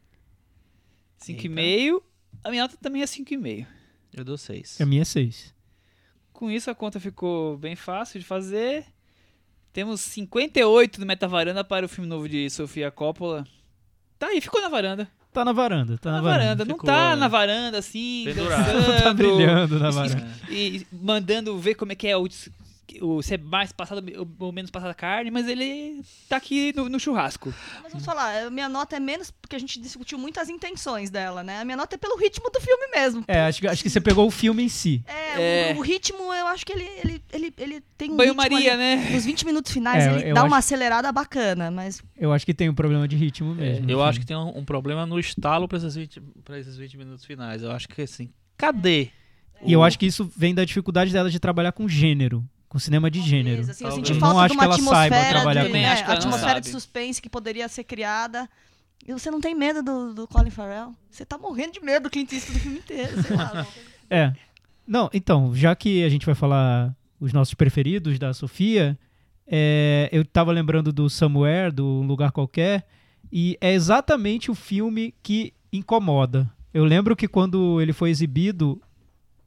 5,5. A minha nota também é 5,5. eu dou seis. A minha é 6. Com isso, a conta ficou bem fácil de fazer. Temos 58 no Meta Varanda para o filme novo de Sofia Coppola. Tá aí, ficou na varanda. Tá na varanda, tá na na, varanda. Não Ficou, tá né? na varanda, assim, Pendurado. dançando, tá brilhando na varanda. e mandando ver como é que é o, o se é mais passado ou menos passada carne, mas ele tá aqui no, no churrasco. Mas vamos falar, a minha nota é menos porque a gente discutiu muito as intenções dela, né? A minha nota é pelo ritmo do filme mesmo. É, acho, que- acho que você pegou o filme em si. É, É. O, o ritmo, eu acho que ele, ele, ele, ele tem um Banho-maria, ali, né? Nos 20 minutos finais, É, ele dá acho- uma acelerada bacana, mas Eu acho que tem um problema de ritmo mesmo. Eu acho que tem um, um problema no estalo pra esses, 20, pra esses 20 minutos finais. Eu acho que assim, cadê? E eu acho que isso vem da dificuldade dela de trabalhar com gênero, com cinema de gênero. Assim, eu senti Eu não falta acho de que uma ela saiba atmosfera, trabalhar de, com isso. Acho que ela não atmosfera de suspense que poderia ser criada. E você não tem medo do, do Colin Farrell? Você tá morrendo de medo do Clint Eastwood do filme inteiro, sei lá. É. Não, então, já que a gente vai falar os nossos preferidos da Sofia, é, eu tava lembrando do Somewhere, do Um Lugar Qualquer, e é exatamente o filme que incomoda. Eu lembro que quando ele foi exibido,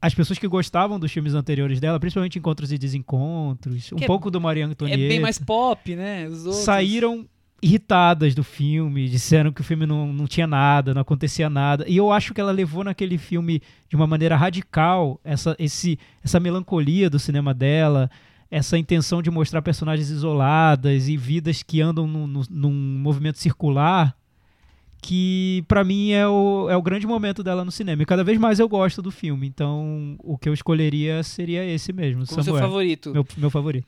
as pessoas que gostavam dos filmes anteriores dela, principalmente Encontros e Desencontros, um Que é- pouco do Maria É Antonieta, bem mais pop, né? Os outros. saíram irritadas do filme, disseram que o filme não, não tinha nada, não acontecia nada. E eu acho que ela levou naquele filme de uma maneira radical essa, esse, essa melancolia do cinema dela, essa intenção de mostrar personagens isoladas e vidas que andam num, num- num movimento circular. Que pra mim é o, é o grande momento dela no cinema. E cada vez mais eu gosto do filme. Então o que eu escolheria seria esse mesmo, Como seu Samuel. favorito. Meu, meu favorito.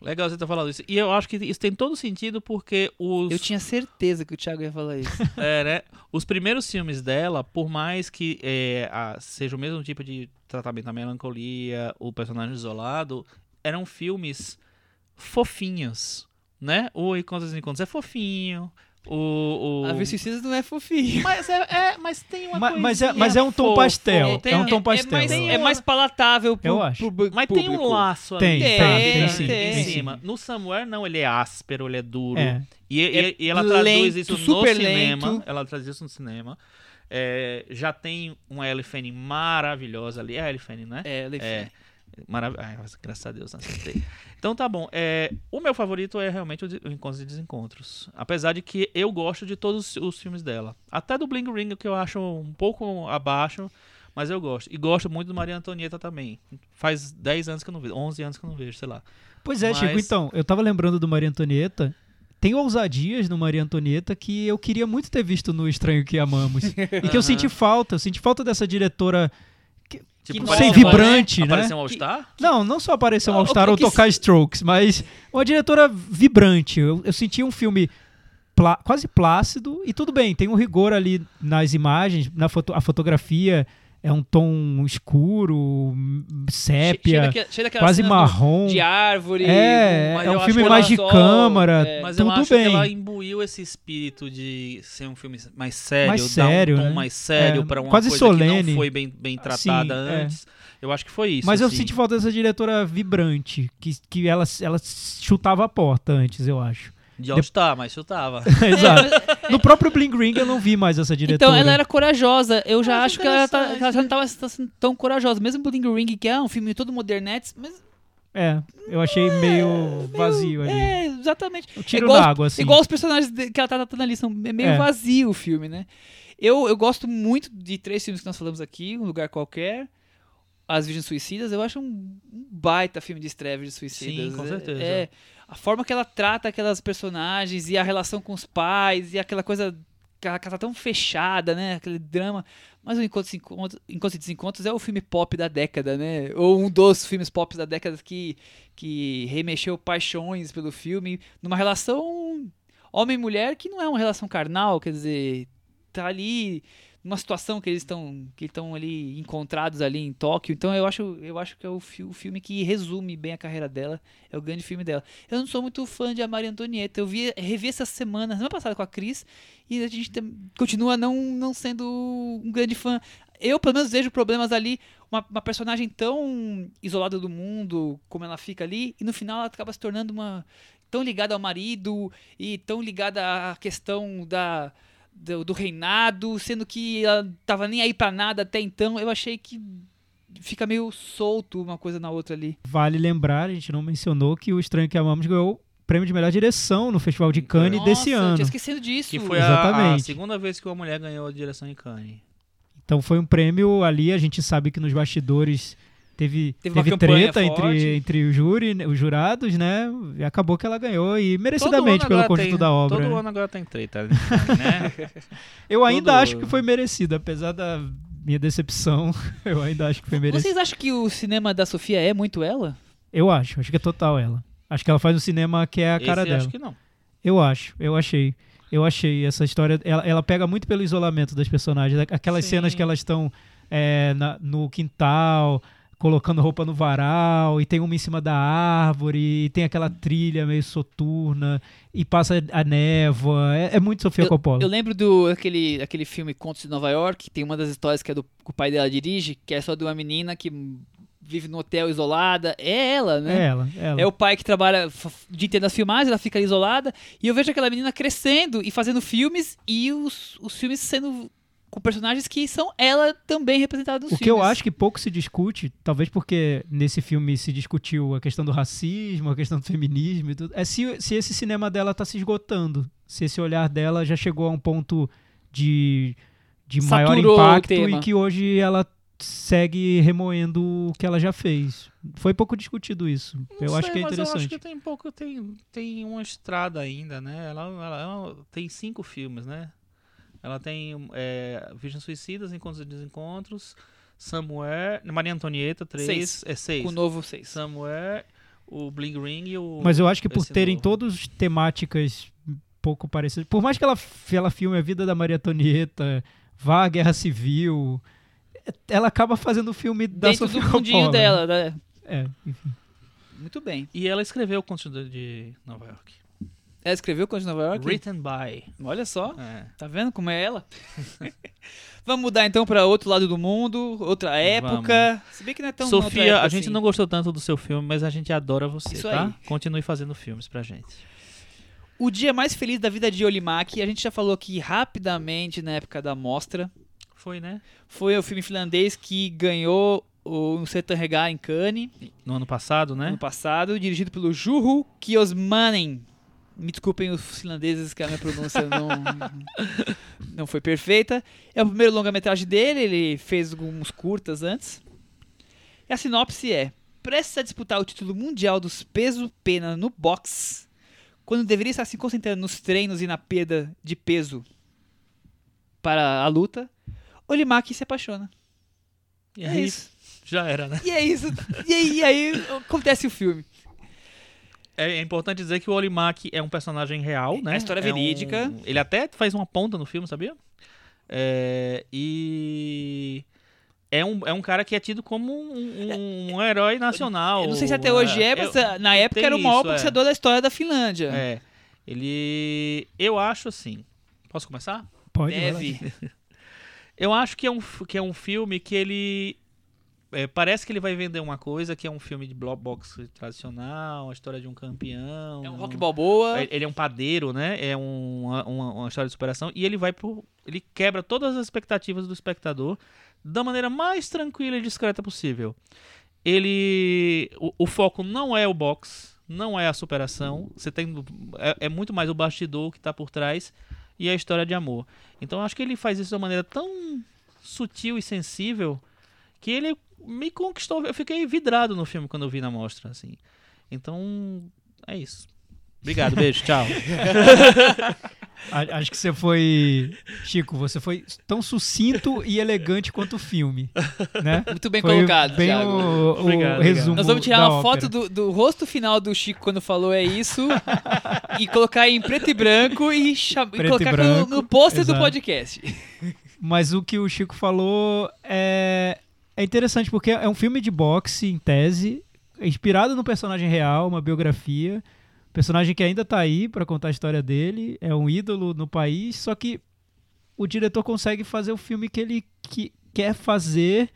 Legal você ter falado isso. E eu acho que isso tem todo sentido porque os. Eu tinha certeza que o Thiago ia falar isso. É, né? Os primeiros filmes dela, por mais que é, a- seja o mesmo tipo de tratamento da melancolia, o personagem isolado, eram filmes fofinhos, né? O Encontros e Encontros é fofinho. O. o... A Vez Suicidas não é fofinho. Mas, é, é- mas tem uma Ma- mas, é, mas é um tom fofa. pastel. Tem- é um tom É pastel. mais, Tem é mais palatável pro, Eu acho. pro Mas tem público. um laço Tem, ali. tem, sabe? tem sim, tem sim. cima. No Somewhere, não, ele é áspero, ele é duro. É. E, e- É e ela traduz lento, isso no super cinema. lento. Ela traduz isso no cinema. É, já tem uma Ellie Fanning maravilhosa ali. É a Ellie Fanning, né? É, É. Marav... Ai, graças a Deus, acertei. então tá bom. É, o meu favorito é realmente o, Encontros e Desencontros. Apesar de que eu gosto de todos os filmes dela. Até do Bling Ring, que eu acho um pouco abaixo, mas eu gosto. E gosto muito do Maria Antonieta também. Faz 10 anos que eu não vejo, 11 anos que eu não vejo, sei lá. Pois é, Mas- Chico, então, eu tava lembrando do Maria Antonieta. Tem ousadias no Maria Antonieta que eu queria muito ter visto no Estranho que Amamos. e que eu senti falta. Eu senti falta dessa diretora. Tipo, um- vibrante, né? Apareceu um All-Star? Não, não só aparecer um O- All-Star ou que tocar Strokes, mas uma diretora vibrante. Eu, eu senti um filme plá- quase plácido e tudo bem, tem um rigor ali nas imagens, na foto, a fotografia é um tom escuro, sépia, Cheio daquela- cheio daquela quase marrom. De árvore. É, é eu um filme que mais de só- câmara, é. Mas eu tudo acho bem. que ela imbuiu esse espírito de ser um filme mais sério, Mais sério, um tom né? mais sério É, pra uma quase coisa que solene. não foi bem, bem tratada Sim, é. antes. Eu acho que foi isso. Mas eu assim. senti falta dessa diretora vibrante, que, que ela, ela chutava a porta antes, eu acho. De All-Star, mas chutava. Exato. No próprio Bling Ring eu não vi mais essa diretora. Então, ela era corajosa. Eu já Mas acho que ela, tá- que ela já não estava sendo tão corajosa. Mesmo Bling Ring, que é um filme todo modernetes, mas É, eu achei meio vazio ali. é, exatamente. Um tiro igual, na água, assim. Igual os personagens de- que ela tá tratando ali, são é meio É. vazio o filme, né? Eu, eu gosto muito de três filmes que nós falamos aqui, Um Lugar Qualquer, As Virgens Suicidas, eu acho um, um baita filme de estreia Virgens Suicidas. Sim, com É- certeza. É, a forma que ela trata aquelas personagens e a relação com os pais e aquela coisa que ela, tá tão fechada, né? Aquele drama. Mas o Encontros e Desencontros, Encontros e Desencontros é o filme pop da década, né? Ou um dos filmes pop da década que, que remexeu paixões pelo filme numa relação homem e mulher que não é uma relação carnal, quer dizer, tá ali numa situação que eles estão que estão ali encontrados ali em Tóquio. Então eu acho eu acho que é o, fi- o filme que resume bem a carreira dela, é o grande filme dela. Eu não sou muito fã de A Maria Antonieta. Eu vi revi essa semana, semana passada com a Cris, e a gente continua não não sendo um grande fã. Eu, pelo menos, vejo problemas ali. Uma, uma personagem tão isolada do mundo como ela fica ali, e no final ela acaba se tornando uma. tão ligada ao marido e tão ligada à questão da. Do, do reinado, sendo que ela tava nem aí pra nada até então. Eu achei que fica meio solto uma coisa na outra ali. Vale lembrar, a gente não mencionou que o Estranho que Amamos ganhou o prêmio de melhor direção no Festival de Cannes Nossa, desse ano. tinha esquecido disso. Que foi a, a segunda vez que uma mulher ganhou a direção em Cannes. Então foi um prêmio ali, a gente sabe que nos bastidores teve, Teve uma teve treta forte. entre, entre o júri, né, os jurados, né? E acabou que ela ganhou e merecidamente pelo conjunto tem- da obra. Todo né? ano agora tem treta, né? Eu ainda todo- acho que foi merecido, apesar da minha decepção, eu ainda acho que foi merecido. Vocês acham que o cinema da Sofia é muito ela? Eu acho, acho que é total ela. Acho que ela faz um cinema que é a cara Esse dela. acho que não. Eu acho, eu achei. Eu achei essa história. Ela, ela pega muito pelo isolamento das personagens. Aquelas Sim. cenas que elas estão é, no quintal, colocando roupa no varal, e tem uma em cima da árvore, e tem aquela trilha meio soturna, e passa a névoa. É, é muito Sofia Coppola. Eu lembro do aquele, aquele filme Contos de Nova York, que tem uma das histórias que é do que o pai dela dirige, que é só de uma menina que vive no hotel isolada. É ela, É né? ela, ela. É o pai que trabalha o dia inteiro nas filmagens, ela fica isolada. E eu vejo aquela menina crescendo e fazendo filmes, e os, os filmes sendo com personagens que são ela também representada nos O filmes. que eu acho que pouco se discute, talvez porque nesse filme se discutiu a questão do racismo, a questão do feminismo e tudo, é se, se esse cinema dela tá se esgotando. Se esse olhar dela já chegou a um ponto de, de maior Saturou o impacto e que hoje ela segue remoendo o que ela já fez. Foi pouco discutido isso. Não eu acho sei, que é mas Eu acho interessante. que tem pouco, tem, tem uma estrada ainda, né? Ela, ela- ela tem cinco filmes, né? Ela tem é, Virgens Suicidas, Encontros e Desencontros, Somewhere, Maria Antonieta, três, Seis. é seis. O novo 6. Somewhere, o Bling Ring e o. Mas eu acho que por terem do- todos temáticas pouco parecidas. Por mais que ela, ela filme a vida da Maria Antonieta, vá à Guerra Civil, ela acaba fazendo o filme da Dentro do Sofia mundinho Coppola. dela. né? É, enfim. Muito bem. E ela escreveu o Conto de Nova York. Ela escreveu Conde de Nova York? Written by. Olha só. É. Tá vendo como é ela? Vamos mudar então pra outro lado do mundo, outra época. Se bem que não é tão Sofia, época a gente assim. não gostou tanto do seu filme, mas a gente adora você, Isso tá? aí. Continue fazendo filmes pra gente. O dia mais feliz da vida de Olimaki, a gente já falou aqui rapidamente na época da mostra. Foi, né? Foi o filme finlandês que ganhou o Setan Regar em Cannes No ano passado, né? ano passado, dirigido pelo Juho Kiosmanen. Me desculpem os finlandeses que a minha pronúncia não, não foi perfeita. É o primeiro longa-metragem dele, ele fez alguns curtas antes. E a sinopse é: prestes a disputar o título mundial dos peso-pena no boxe, quando deveria estar se concentrando nos treinos e na perda de peso para a luta, Olimaki se apaixona. E É aí, isso. já era, né? E é isso. E aí, e aí acontece o filme. É, é importante dizer que o Olimaki é um personagem real, né? A história É verídica. um- Ele até faz uma ponta no filme, sabia? É, e é um, é um cara que é tido como um, um- um herói nacional. Eu não sei se até hoje é, mas Eu- na época era o maior isso, é. boxeador da história da Finlândia. É. Ele. Eu acho assim. Posso começar? Pode. Deve. Eu acho que é um, que é um filme que ele. É, parece que ele vai vender uma coisa que é um filme de blockbox tradicional, a história de um campeão. É um rock balboa. Ele ele é um padeiro, né? É um- uma, uma, história de superação. E ele vai por. Ele quebra todas as expectativas do espectador da maneira mais tranquila e discreta possível. Ele. O, o foco não é o box, não é a superação. Você tem. É, é muito mais o bastidor que está por trás e a história de amor. Então eu acho que ele faz isso de uma maneira tão sutil e sensível que ele me conquistou. Eu fiquei vidrado no filme quando eu vi na mostra, assim. Então, é isso. Obrigado, beijo, tchau. Acho que você foi. Chico, você foi tão sucinto e elegante quanto o filme. Né? Muito bem Foi colocado, bem Thiago. o, o Obrigado, resumo. Nós vamos tirar uma ópera. foto do, do rosto final do Chico quando falou é isso e colocar em preto e branco e, e Preto e colocar no- branco, no pôster do podcast. Mas o que o Chico falou é, é interessante porque é um filme de boxe, em tese, inspirado no personagem real, uma biografia. Personagem que ainda tá aí para contar a história dele, é um ídolo no país, só que o diretor consegue fazer o filme que ele que, quer fazer,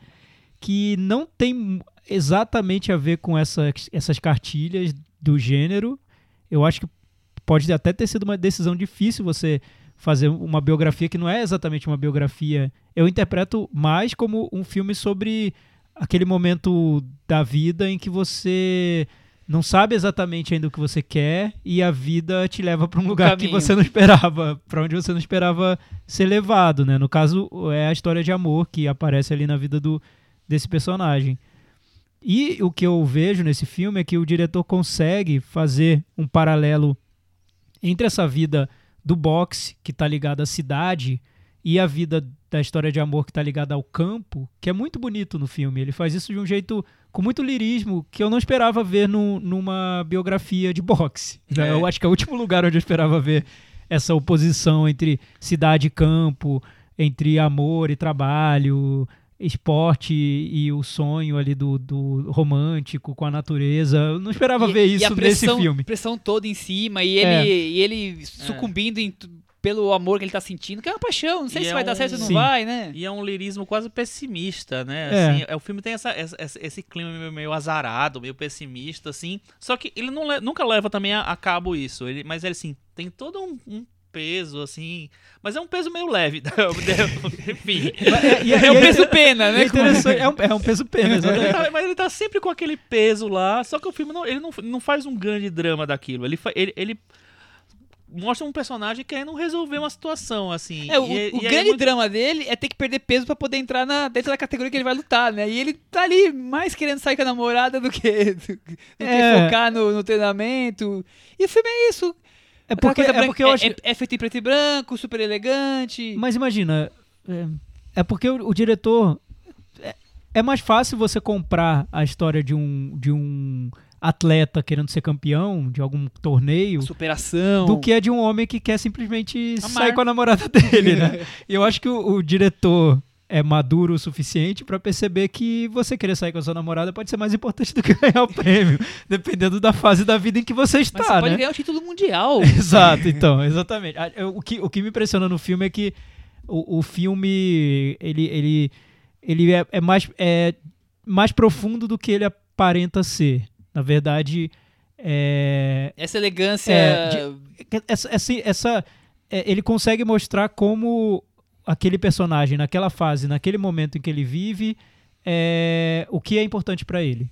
que não tem exatamente a ver com essa, essas cartilhas do gênero. Eu acho que pode até ter sido uma decisão difícil você fazer uma biografia que não é exatamente uma biografia. Eu interpreto mais como um filme sobre aquele momento da vida em que você não sabe exatamente ainda o que você quer e a vida te leva para um lugar que você não esperava, para onde você não esperava ser levado, né? No caso é a história de amor que aparece ali na vida do desse personagem. E o que eu vejo nesse filme é que o diretor consegue fazer um paralelo entre essa vida do boxe, que está ligada à cidade, e a vida da história de amor que está ligada ao campo, que é muito bonito no filme. Ele faz isso de um jeito com muito lirismo que eu não esperava ver no- numa biografia de boxe. É. Eu acho que é o último lugar onde eu esperava ver essa oposição entre cidade e campo, entre amor e trabalho, esporte e o sonho ali do, do romântico com a natureza. Eu não esperava E- ver e a isso pressão, nesse filme. pressão toda em cima e ele, É. e ele sucumbindo em tu- pelo amor que ele tá sentindo, que é uma paixão. Não sei E se é vai dar um- certo ou não Sim. vai, né? E é um lirismo quase pessimista, né? É. Assim, é, o filme tem essa, essa- esse clima meio, meio azarado, meio pessimista, assim. Só que ele não nunca leva também a, a cabo isso. Ele, mas ele, assim, tem todo um, um peso, assim. Mas é um peso meio leve. Enfim. E- e- É o e- peso pena, é né? é um, é um peso pena, exatamente. tá- mas ele tá sempre com aquele peso lá, só que o filme não, ele não, não faz um grande drama daquilo. Ele, ele, ele mostra um personagem querendo resolver uma situação, assim. É, o, E- o e grande muito- drama dele é ter que perder peso pra poder entrar na, dentro da categoria que ele vai lutar, né? E ele tá ali mais querendo sair com a namorada do que, do, que É. focar no, no treinamento. E o filme é isso. É porque, é branca- porque eu é- acho. é- é feito em preto e branco, super elegante. Mas imagina, é, é porque o, o diretor. É, é mais fácil você comprar a história de um, de um atleta querendo ser campeão de algum torneio Superação. do que é de um homem que quer simplesmente Amar. sair com a namorada dele, né? E eu acho que o, o diretor é maduro o suficiente pra perceber que você querer sair com a sua namorada pode ser mais importante do que ganhar o prêmio, dependendo da fase da vida em que você está, Mas você pode né? ganhar o título mundial. Exato, então, exatamente. Ah, O que, o que me impressiona no filme é que o, o filme ele, ele, ele é, é mais, é mais profundo do que ele aparenta ser. Na verdade, é, Essa elegância. É, essa, essa, essa- é, ele consegue mostrar como aquele personagem, naquela fase, naquele momento em que ele vive, é, o que é importante pra ele.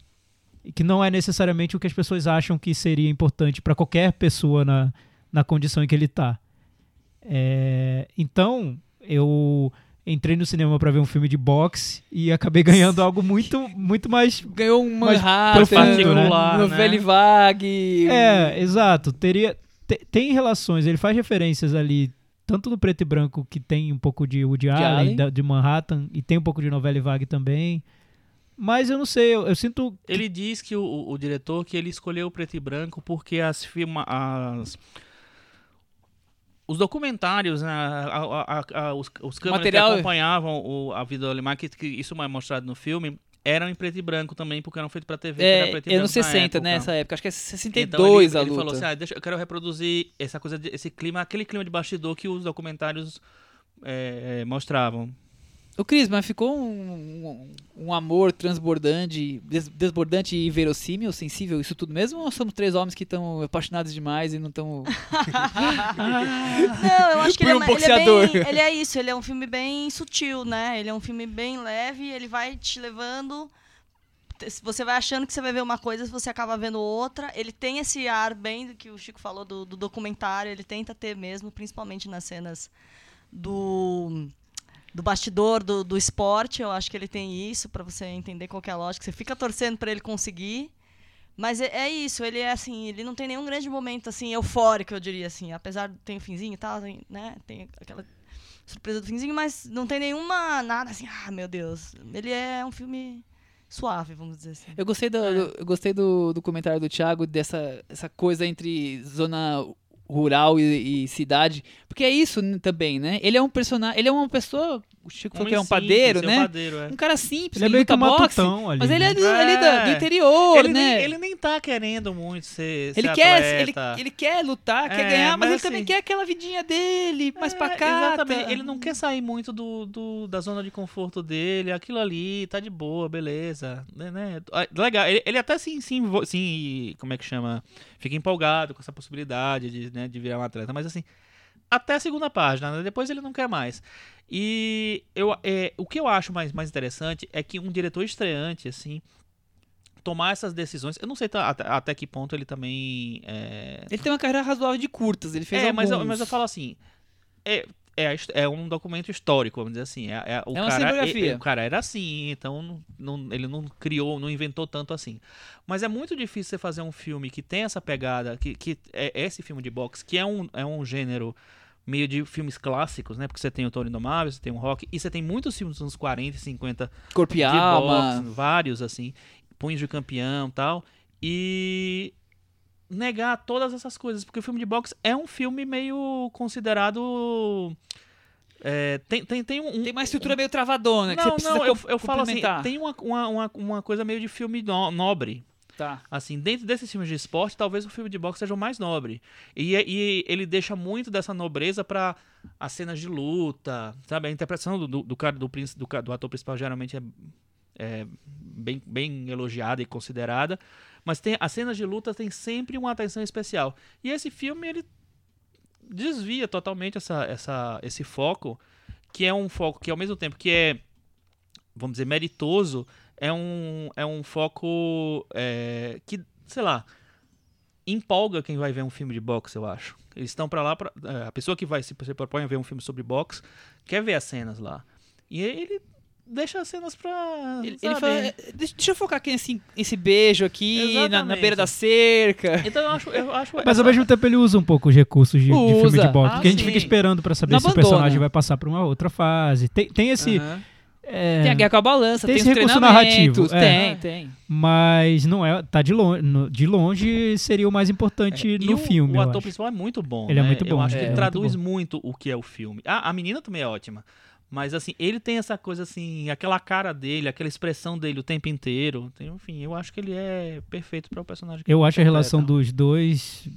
E que não é necessariamente o que as pessoas acham que seria importante pra qualquer pessoa na, na condição em que ele tá. É, então, eu entrei no cinema pra ver um filme de boxe e acabei ganhando algo muito, muito mais Ganhou um Manhattan, profundo, né? Particular, né? novela vague. É, exato. Teria te- tem relações. Ele faz referências ali tanto no preto e branco que tem um pouco de Woody Allen, Allen. da- de Manhattan e tem um pouco de novela e vague também. Mas eu não sei, eu, eu sinto que- Ele diz que o, o- diretor que ele escolheu o preto e branco porque as filma, as os documentários, né, a- a- a- a- os, os câmeras Material- que acompanhavam o- a vida do Alemar, que, que isso é mostrado no filme, eram em preto e branco também, porque eram feitos pra TV, era É, preto e é branco nos na 60, época. né? Essa época. Acho que é Então 62 ele, a ele luta. falou assim, ah, deixa, eu quero reproduzir essa coisa, de- esse clima, aquele clima de bastidor que os documentários é, mostravam. O Cris, mas ficou um, um, um amor transbordante, des- desbordante e verossímil, sensível, isso tudo mesmo? Ou somos três homens que estão apaixonados demais e não estão. Não, eu acho que ele, um é, ele é bem. Ele é isso, ele é um filme bem sutil, né? Ele é um filme bem leve, ele vai te levando. Você vai achando que você vai ver uma coisa, você acaba vendo outra. Ele tem esse ar bem do que o Chico falou do, do documentário, ele tenta ter mesmo, principalmente nas cenas do. Do bastidor do, do esporte, eu acho que ele tem isso, pra você entender qual que é a lógica. Você fica torcendo pra ele conseguir, mas é, é isso, ele é assim, ele não tem nenhum grande momento assim eufórico, eu diria assim, apesar de ter o finzinho e tal, tem, né? Tem aquela surpresa do finzinho, mas não tem nenhuma nada assim, ah, meu Deus. Ele é um filme suave, vamos dizer assim. Eu gostei do, É. do- eu gostei do, do comentário do Thiago, dessa essa coisa entre zona rural e, e cidade. Porque é isso também, né? Ele é um personagem. Ele é uma pessoa. O Chico falou que é um padeiro, é um né? padeiro, é. Um cara simples, ele é meio que luta um boxe, ali. Mas ele é, né? do, ali da- do É. interior, ele, né? nem, ele nem tá querendo muito ser, Ele ser quer, ele, atleta. ele quer lutar, quer É, ganhar, mas, mas ele também assim- quer aquela vidinha dele, mais É, pacata. Exatamente. Ele não quer sair muito do, do- da zona de conforto dele. Aquilo ali tá de boa, beleza. Né, né? Ah, Legal. Ele, ele até sim, sim, sim, como é que chama? Fica empolgado com essa possibilidade de, né, de virar um atleta. Mas assim, até a segunda página, né? depois ele não quer mais. E eu, é, o que eu acho mais, mais interessante é que um diretor estreante, assim, tomar essas decisões. Eu não sei tá- até, até que ponto ele também. é, Ele tem uma carreira razoável de curtas, ele fez é, mas eu, alguns. mas eu falo assim. É, é, é um documento histórico, vamos dizer assim. É, é, o É uma cara, cinegrafia. é- o cara era assim, então não- não- ele não criou, não inventou tanto assim. Mas é muito difícil você fazer um filme que tem essa pegada, que, que é esse filme de boxe, que é um, é um gênero meio de filmes clássicos, né? Porque você tem o Tony Indomável, você tem o Rock, e você tem muitos filmes dos anos 40 e 50 Corpo e de alma. boxe, vários assim, punhos de campeão, tal, e negar todas essas coisas, porque o filme de boxe é um filme meio considerado é, tem, tem, tem um, Tem uma estrutura meio travadona, que você precisa não, eu, eu falo assim, tem uma, uma, uma, coisa meio de filme no- nobre. Tá. Assim, dentro desses filmes de esporte, talvez o filme de boxe seja o mais nobre. E, e ele deixa muito dessa nobreza para as cenas de luta, sabe? A interpretação do, do, cara, do, do, do ator principal geralmente é, é bem, bem elogiada e considerada. Mas tem, as cenas de luta tem sempre uma atenção especial. E esse filme, ele desvia totalmente essa, essa, esse foco, que é um foco que ao mesmo tempo que é, vamos dizer, meritoso, é um, é um foco é, que, sei lá, empolga quem vai ver um filme de boxe, eu acho. Eles estão pra lá, pra, é, a pessoa que vai se, se propõe a ver um filme sobre boxe quer ver as cenas lá. E ele deixa as cenas pra. Ele, ele fala, "É, deixa, eu focar aqui nesse esse beijo aqui, na, na beira da cerca. Então eu acho. Eu acho Mas essa- ao mesmo tempo ele usa um pouco os recursos de, de filme de boxe, Ah, porque a gente sim. fica esperando pra saber Não se o abandona. personagem vai passar pra uma outra fase. Tem, tem esse, Aham. É, Tem a guerra com a balança, Tem tem, esse os recurso narrativo, é. Tem, tem. Mas não é. Tá de longe. no- De longe seria o mais importante É, no o, filme. O eu ator acho. principal é muito bom. Ele é né? muito Eu bom, acho que é, ele muito traduz bom. muito o que é o filme. A, a menina também é ótima. Mas assim, ele tem essa coisa assim, aquela cara dele, aquela expressão dele o tempo inteiro. Tem- enfim, eu acho que ele é perfeito para o personagem. que Eu acho a relação dos dois.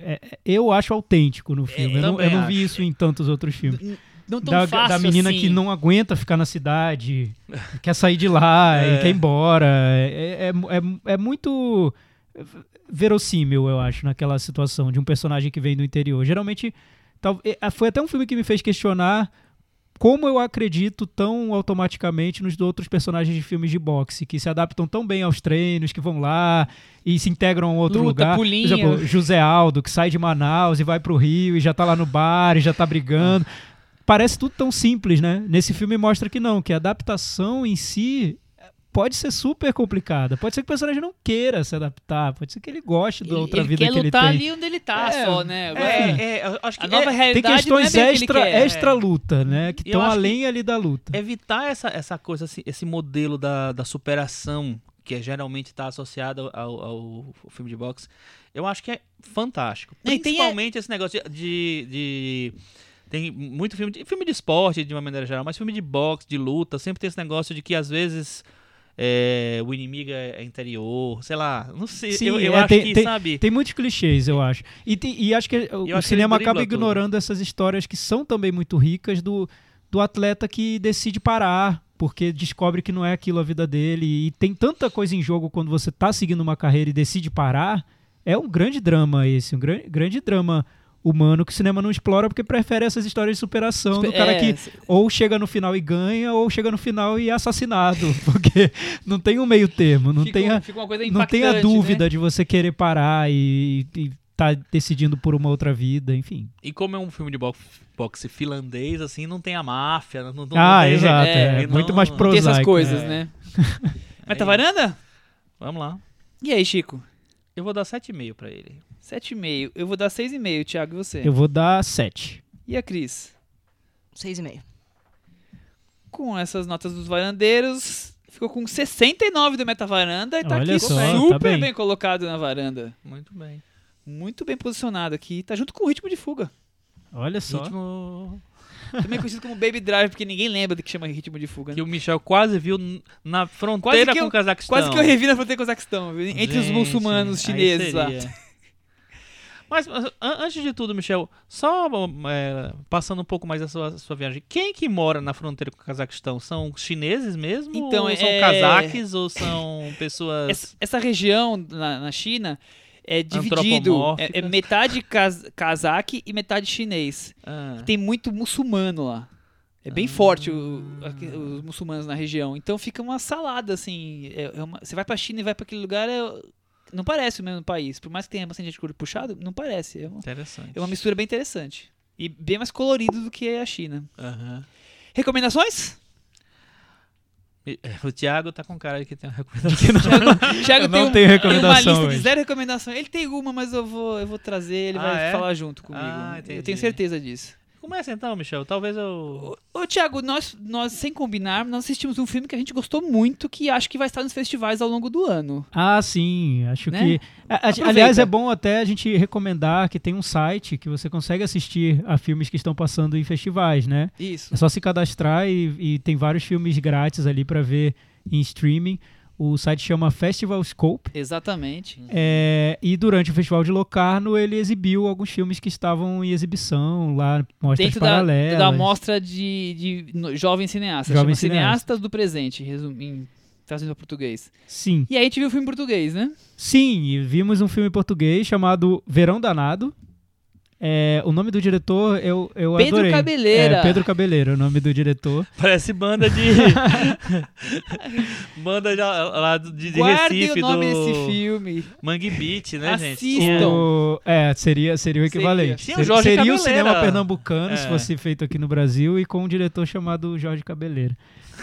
é, é, eu acho autêntico no filme. eu, não, eu não vi isso em tantos outros filmes. Não tão Da, fácil da menina assim. que não aguenta ficar na cidade, quer sair de lá É. e quer ir embora. É, é, é, é muito verossímil, eu acho, naquela situação de um personagem que vem do interior. Geralmente, tal, é, foi até um filme que me fez questionar como eu acredito tão automaticamente nos outros personagens de filmes de boxe, que se adaptam tão bem aos treinos, que vão lá e se integram a um outro Luta, lugar. Por exemplo, José Aldo, que sai de Manaus e vai pro Rio e já tá lá no bar e já tá brigando. Parece tudo tão simples, né? Nesse filme mostra que não, que a adaptação em si pode ser super complicada. Pode ser que o personagem não queira se adaptar, pode ser que ele goste da Ele, outra ele vida quer que ele lutar tem. ali onde ele tá É, só, né? Agora, É, é, eu acho que a nova é- realidade Tem não é questões bem o que ele extra, quer. extra luta, né? Que estão além ali da luta. evitar essa, essa coisa, esse, esse modelo da, da superação que é, geralmente está associado ao, ao- ao filme de boxe, eu acho que é fantástico. E tem, é- Principalmente esse negócio de, de- de- Tem muito filme de, filme de esporte, de uma maneira geral, mas filme de boxe, de luta, sempre tem esse negócio de que às vezes é, o inimigo é, é interior, sei lá, não sei. Sim, eu eu é, acho tem- que, tem- sabe. Tem muitos clichês, eu acho. E, tem- e acho que o acho que cinema acaba dribla tudo. ignorando essas histórias que são também muito ricas do, do atleta que decide parar porque descobre que não é aquilo a vida dele. E tem tanta coisa em jogo quando você tá seguindo uma carreira e decide parar. É um grande drama esse, um gran- grande drama humano que o cinema não explora porque prefere essas histórias de superação do cara É, que ou chega no final e ganha ou chega no final e é assassinado, porque não tem um meio termo, não fica, tem a, fica uma coisa não tem a impactante, dúvida né? de você querer parar e, e tá decidindo por uma outra vida, enfim. E como é um filme de boxe, boxe finlandês, assim, não tem a máfia. Não, não ah, tem- exato, é, é, muito mais Tem Tem prosaico. essas coisas, é. né? É Meta varanda? Vamos lá. E aí, Chico? Eu vou dar 7,5 pra ele. 7,5. Eu vou dar 6,5, Thiago, e você? Eu vou dar 7. E a Cris? Seis e meio. Com essas notas dos varandeiros, ficou com 69 do Meta Varanda e tá Olha aqui só, tá super bem. bem. colocado na varanda. Muito bem. Muito bem posicionado aqui. Tá junto com o ritmo de fuga. Olha só. Ritmo Também conhecido como Baby Drive, porque ninguém lembra do que chama ritmo de fuga. né? que o Michel quase viu na fronteira que com eu- o Cazaquistão. Quase que eu revi na fronteira com o Cazaquistão, viu? entre os Gente, muçulmanos aí chineses lá. Mas an- antes de tudo, Michel, só é, passando um pouco mais a sua, a sua viagem, quem que mora na fronteira com o Cazaquistão? São chineses mesmo? Então, ou são é- cazaques ou são pessoas... Essa, essa região na, na China é dividido. É, é metade kaz, cazaque e metade chinês. Ah, Tem muito muçulmano lá. É bem forte o- aqui- os muçulmanos na região. Então fica uma salada, assim. é- é uma- você vai pra China e vai pra aquele lugar, é- não parece o mesmo país. Por mais que tenha bastante gente de olho puxado, não parece. É uma, interessante. é uma mistura bem interessante. E bem mais colorido do que a China. Aham. Recomendações? E- O Thiago tá com cara de que tem uma recomendação. Thiago Eu não tem, um- tenho tem uma recomendação lista de zero recomendações. Ele tem uma, mas eu vou, eu vou trazer, ele Ah, vai é? falar junto comigo. Ah, eu tenho certeza disso. Começa então, Michel. Talvez eu... Ô, Thiago, nós, nós, sem combinar, nós assistimos um filme que a gente gostou muito, que acho que vai estar nos festivais ao longo do ano. Ah, sim, acho Né? que. a- a- aliás, é bom até a gente recomendar que tem um site que você consegue assistir a filmes que estão passando em festivais, né? Isso. É só se cadastrar e, e tem vários filmes grátis ali para ver em streaming. O site chama Festival Scope. Exatamente. É, e durante o Festival de Locarno, ele exibiu alguns filmes que estavam em exibição lá, mostras Dentro da, paralelas. da mostra de, de jovens cineastas. Jovens cineastas. Cineastas do Presente, resum- em, traduzindo para português. Sim. E aí a gente viu o filme em português, né? Sim, vimos um filme em português chamado Verão Danado. É, o nome do diretor eu, eu Pedro adorei. Cabeleira. É, Pedro Cabeleira, o nome do diretor. Parece banda de... banda de, lá de, de Guardem Recife, o nome do desse filme. Mangue Beat, né, gente? Assistam. O- é, seria, seria o Seria. equivalente. Tinha o Jorge seria o cinema pernambucano, se É. fosse feito aqui no Brasil, e com um diretor chamado Jorge Cabeleira.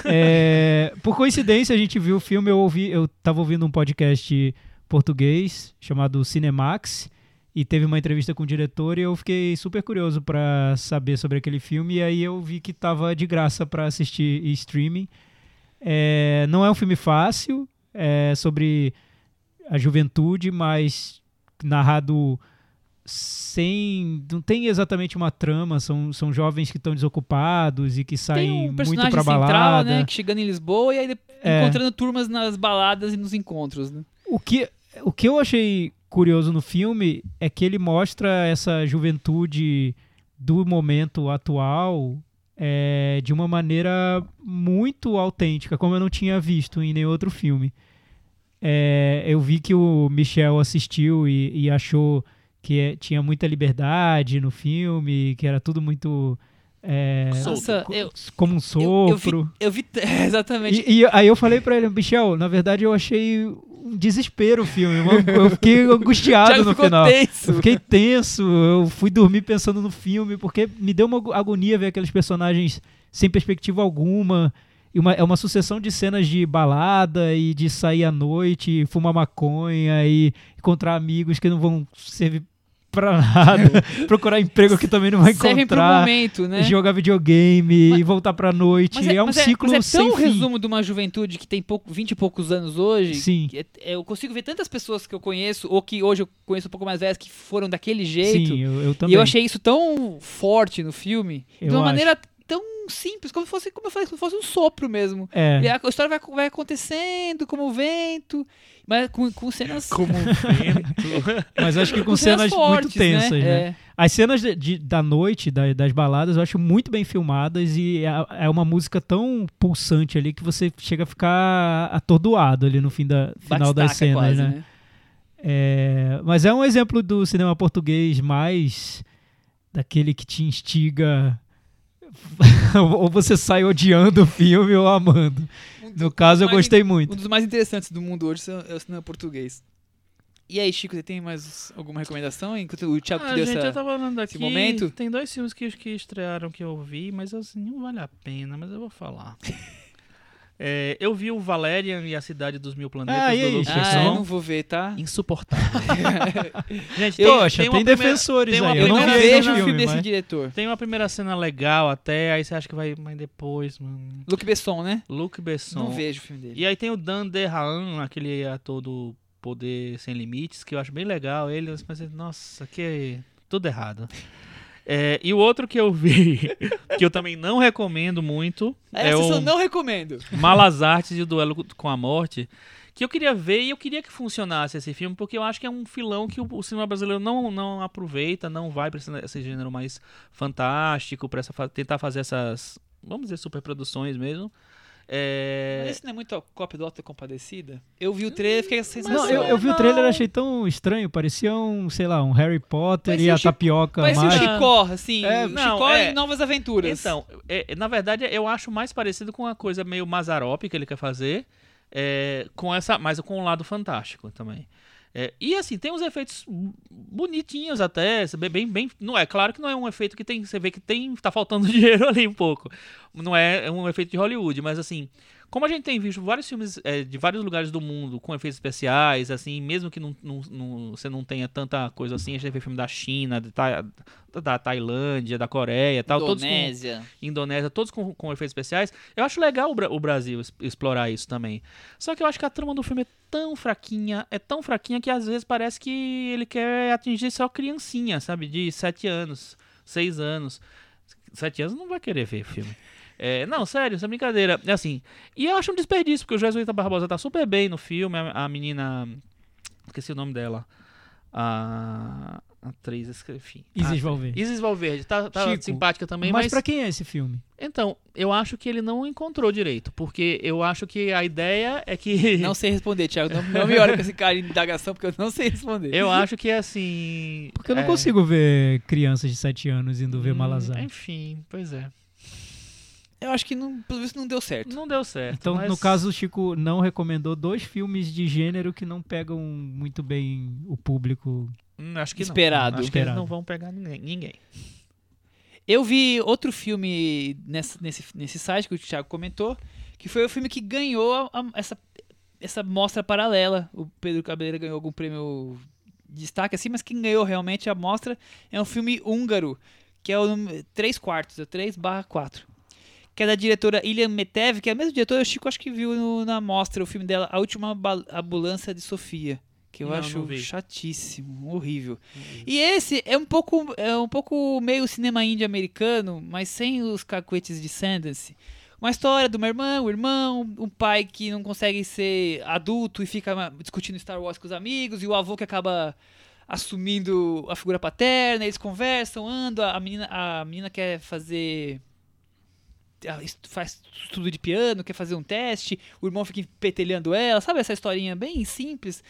É, por coincidência, a gente viu o filme, eu ouvi, eu tava ouvindo um podcast português chamado Cinemax, e teve uma entrevista com o diretor e eu fiquei super curioso pra saber sobre aquele filme e aí eu vi que tava de graça pra assistir em streaming. É, não é um filme fácil, é sobre a juventude, mas narrado sem. Não tem exatamente uma trama, são, são jovens que estão desocupados e que saem um muito central, balada. né? Que chegando em Lisboa e aí É. encontrando turmas nas baladas e nos encontros, né? O que, o que eu achei curioso no filme é que ele mostra essa juventude do momento atual é, de uma maneira muito autêntica, como eu não tinha visto em nenhum outro filme. É, eu vi que o Michel assistiu e, e achou que é- tinha muita liberdade no filme, que era tudo muito é. Nossa, co- eu, como um eu, eu vi, sopro. eu vi exatamente. E, e aí eu falei pra ele, Michel, na verdade eu achei um desespero o filme. Eu, fiquei angustiado no final. tenso. Eu fiquei tenso, eu fui dormir pensando no filme, porque me deu uma ago- agonia ver aqueles personagens sem perspectiva alguma. E uma, é uma sucessão de cenas de balada e de sair à noite, fumar maconha e encontrar amigos que não vão servir pra nada, procurar emprego que também não vai Servem pro encontrar, momento, né? jogar videogame e voltar pra noite. Mas é, um ciclo mas é tão fim. resumo de uma juventude que tem pouco, 20 e poucos anos hoje. Sim. é- é- eu consigo ver tantas pessoas que eu conheço, ou que hoje eu conheço um pouco mais velhas, que foram daquele jeito. Sim, eu, eu e também. eu achei isso tão forte no filme, de Eu uma acho. maneira tão simples, como fosse, como eu falei, como fosse um sopro mesmo. É. E a, a história vai, vai acontecendo como o vento, mas com, com cenas. Como um vento. Mas acho que com cenas, muito fortes, tensas, né? É. As cenas de, de- da noite, da- das baladas, eu acho muito bem filmadas e é, é uma música tão pulsante ali que você chega a ficar atordoado ali no fim da, final das cenas, quase, né? É, mas é um exemplo do cinema português mais daquele que te instiga ou você sai odiando o filme ou amando. Um No caso, eu mais gostei Um muito. dos mais interessantes do mundo hoje são- é o cinema português. E aí, Chico, você tem mais alguma recomendação? Enquanto o Thiago te Ah, deu gente, essa... eu tava olhando aqui. momento? Tem dois filmes que, que estrearam que eu vi, mas assim, não vale a pena, mas eu vou falar. É, eu vi o Valerian e a Cidade dos Mil Planetas Ah, do Luc Chico? Ah, Besson. eu não vou ver, tá? Insuportável. Gente, Poxa, tem, primeira- defensores tem aí. Eu, Eu não, vejo o filme, filme desse mas- diretor. Tem uma primeira cena legal até, aí você acha que vai, mas depois, mano. Luc Besson, né? Luc Besson. Não vejo o filme dele. E aí tem o Dan DeHaan, aquele ator do Poder Sem Limites, que eu acho bem legal. Ele, mas, nossa, que tudo errado. É, e o outro que eu vi, que eu também não recomendo muito, é Essa o eu não recomendo. Malas Artes e o Duelo com a Morte, que eu queria ver e eu queria que funcionasse esse filme, porque eu acho que é um filão que o, cinema brasileiro não, não aproveita, não vai para esse, esse gênero mais fantástico, para tentar fazer essas, vamos dizer, superproduções mesmo. É, Mas esse não é muito a cópia do Auto Compadecida? Eu vi o trailer e fiquei com essa sensação. Não, eu, eu vi o trailer e Não. achei tão estranho. Parecia um, sei lá, um Harry Potter Parecia e a Chico- tapioca Parecia o. Chicó, assim. É, não, Chicó é. em Novas Aventuras. Então, é, na verdade, eu acho mais parecido com uma coisa meio Mazarop que ele quer fazer, é, com essa, mas com o lado fantástico também. É, e assim, tem uns efeitos bonitinhos até, bem, bem, não é claro que não é um efeito que tem, você vê que tem, tá faltando dinheiro ali um pouco. Não é um efeito de Hollywood, mas assim, como a gente tem visto vários filmes é, de vários lugares do mundo com efeitos especiais, assim, mesmo que não, não- não- você não tenha tanta coisa assim, a gente vê filme da China, da, da Tailândia, da Coreia, tal, todos com, Indonésia. Indonésia, todos com, com efeitos especiais. Eu acho legal o, o Brasil es- explorar isso também. Só que eu acho que a trama do filme é tão fraquinha, é tão fraquinha que às vezes parece que ele quer atingir só criancinha, sabe? De 7 anos, 6 anos. 7 anos não vai querer ver filme. É, não, sério, isso é brincadeira. É assim. E eu acho um desperdício, porque o Jesuíta Barbosa tá super bem no filme. A, a menina. Esqueci o nome dela. A. Atriz, enfim. Isis a- Valverde. Isis Valverde. Tá, tá Chico, simpática também, Mas mas. pra quem é esse filme? Então, eu acho que ele não encontrou direito. Porque eu acho que a ideia é que. Não sei responder, Thiago. Não, não me olha com esse cara de indagação, porque eu não sei responder. Eu acho que assim. Porque eu não é, consigo ver crianças de 7 anos indo ver hum, Malazar. Enfim, pois é. Eu acho que não, pelo visto não deu certo. Não deu certo. Então, mas- no caso, o Chico não recomendou dois filmes de gênero que não pegam muito bem o público. Hum, acho que não. Esperado. Acho que eles Esperado. não vão pegar ninguém. ninguém. Eu vi outro filme nessa- nesse, nesse site que o Thiago comentou, que foi o filme que ganhou a- a- essa, essa mostra paralela. O Pedro Cabeleira ganhou algum prêmio destaque assim, mas quem ganhou realmente a mostra é um filme húngaro, que é o 3 quartos, é 3 barra 4. Que é da diretora Ilian Metev, que é a mesma diretora, o Chico acho que viu no- na mostra o filme dela, A Última Ambulância de Sofia. Que eu Não, acho não chatíssimo, horrível. E esse é um pouco é um pouco meio cinema indie americano, mas sem os cacuetes de Sundance. Uma história de uma irmã, um irmão, um pai que não consegue ser adulto e fica ma- discutindo Star Wars com os amigos, e o avô que acaba assumindo a figura paterna, eles conversam, andam, a menina, a menina quer fazer faz estudo de piano, quer fazer um teste, o irmão fica petelhando ela, sabe essa historinha bem simples,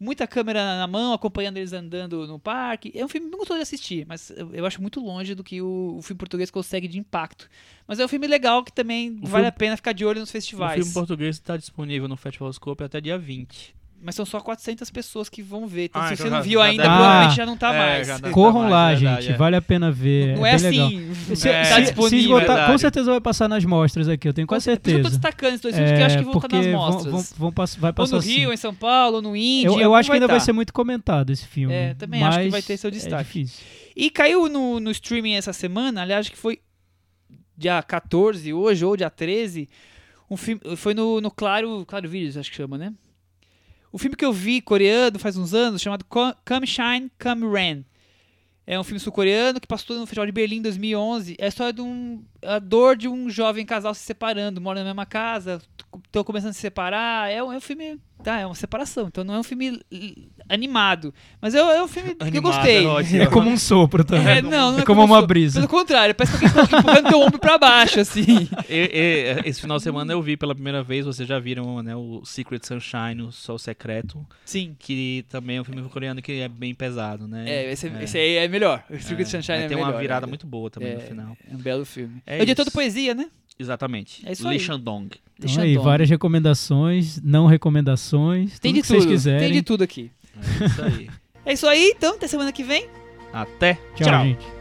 muita câmera na mão, acompanhando eles andando no parque. É um filme bem gostoso de assistir, mas eu, acho muito longe do que o, o filme português consegue de impacto. Mas é um filme legal que também O vale filme- a pena ficar de olho nos O festivais. filme português está disponível no Festival Scope até dia 20. Mas são só 400 pessoas que vão ver. Então, Ah, se então você não já- viu já ainda, deve- provavelmente Ah, já não tá é, mais. Corram mais, lá, verdade, gente. é. Vale a pena ver. Não é, é, assim. Se, É, se- tá se disponível. esgotar, verdade. com certeza vai passar nas mostras aqui, eu tenho quase que eu tô certeza. destacando esses dois filmes que eu acho que vão estar porque nas vão- mostras. vão- vão pass- vai ou passar no Rio, sim. em São Paulo, ou no Índia. Eu, eu acho que ainda vai tá. ser muito comentado esse filme. É, também acho que vai ter seu É destaque. E caiu no, no streaming essa semana, aliás, acho que foi dia 14 hoje, ou dia 13. Um filme, foi no, no Claro, Claro Vídeos, acho que chama, né? O filme que eu vi coreano faz uns anos, chamado Co- Come Shine, Come Rain. É um filme sul-coreano que passou no Festival de Berlim em 2011. É a história de um, a dor de um jovem casal se separando, moram na mesma casa, estão começando a se separar. É um, é um filme, tá, é uma separação. Então não é um filme animado, mas é, é um filme que eu Animado, gostei. é ótimo. É como um sopro também. É, não, não É como eu uma brisa. Pelo contrário, parece que alguém tá empurrando teu ombro pra baixo, assim. E- e- esse final de semana eu vi pela primeira vez, vocês já viram, né, o Secret Sunshine, o Sol Secreto, Sim. que também é um filme coreano que é bem pesado, né? É, esse, esse aí é melhor. O Secret Sunshine é, tem melhor. uma virada é. muito boa também no É. final. É um belo filme. É É, o isso. de poesia, né? Exatamente. É isso Lee aí. Shandong. Então aí, várias recomendações, não recomendações, Tem tudo de que vocês tudo. quiserem. Tem de tudo aqui. É isso aí. É isso aí, então. Até semana que vem. Até. Tchau, Tchau. gente.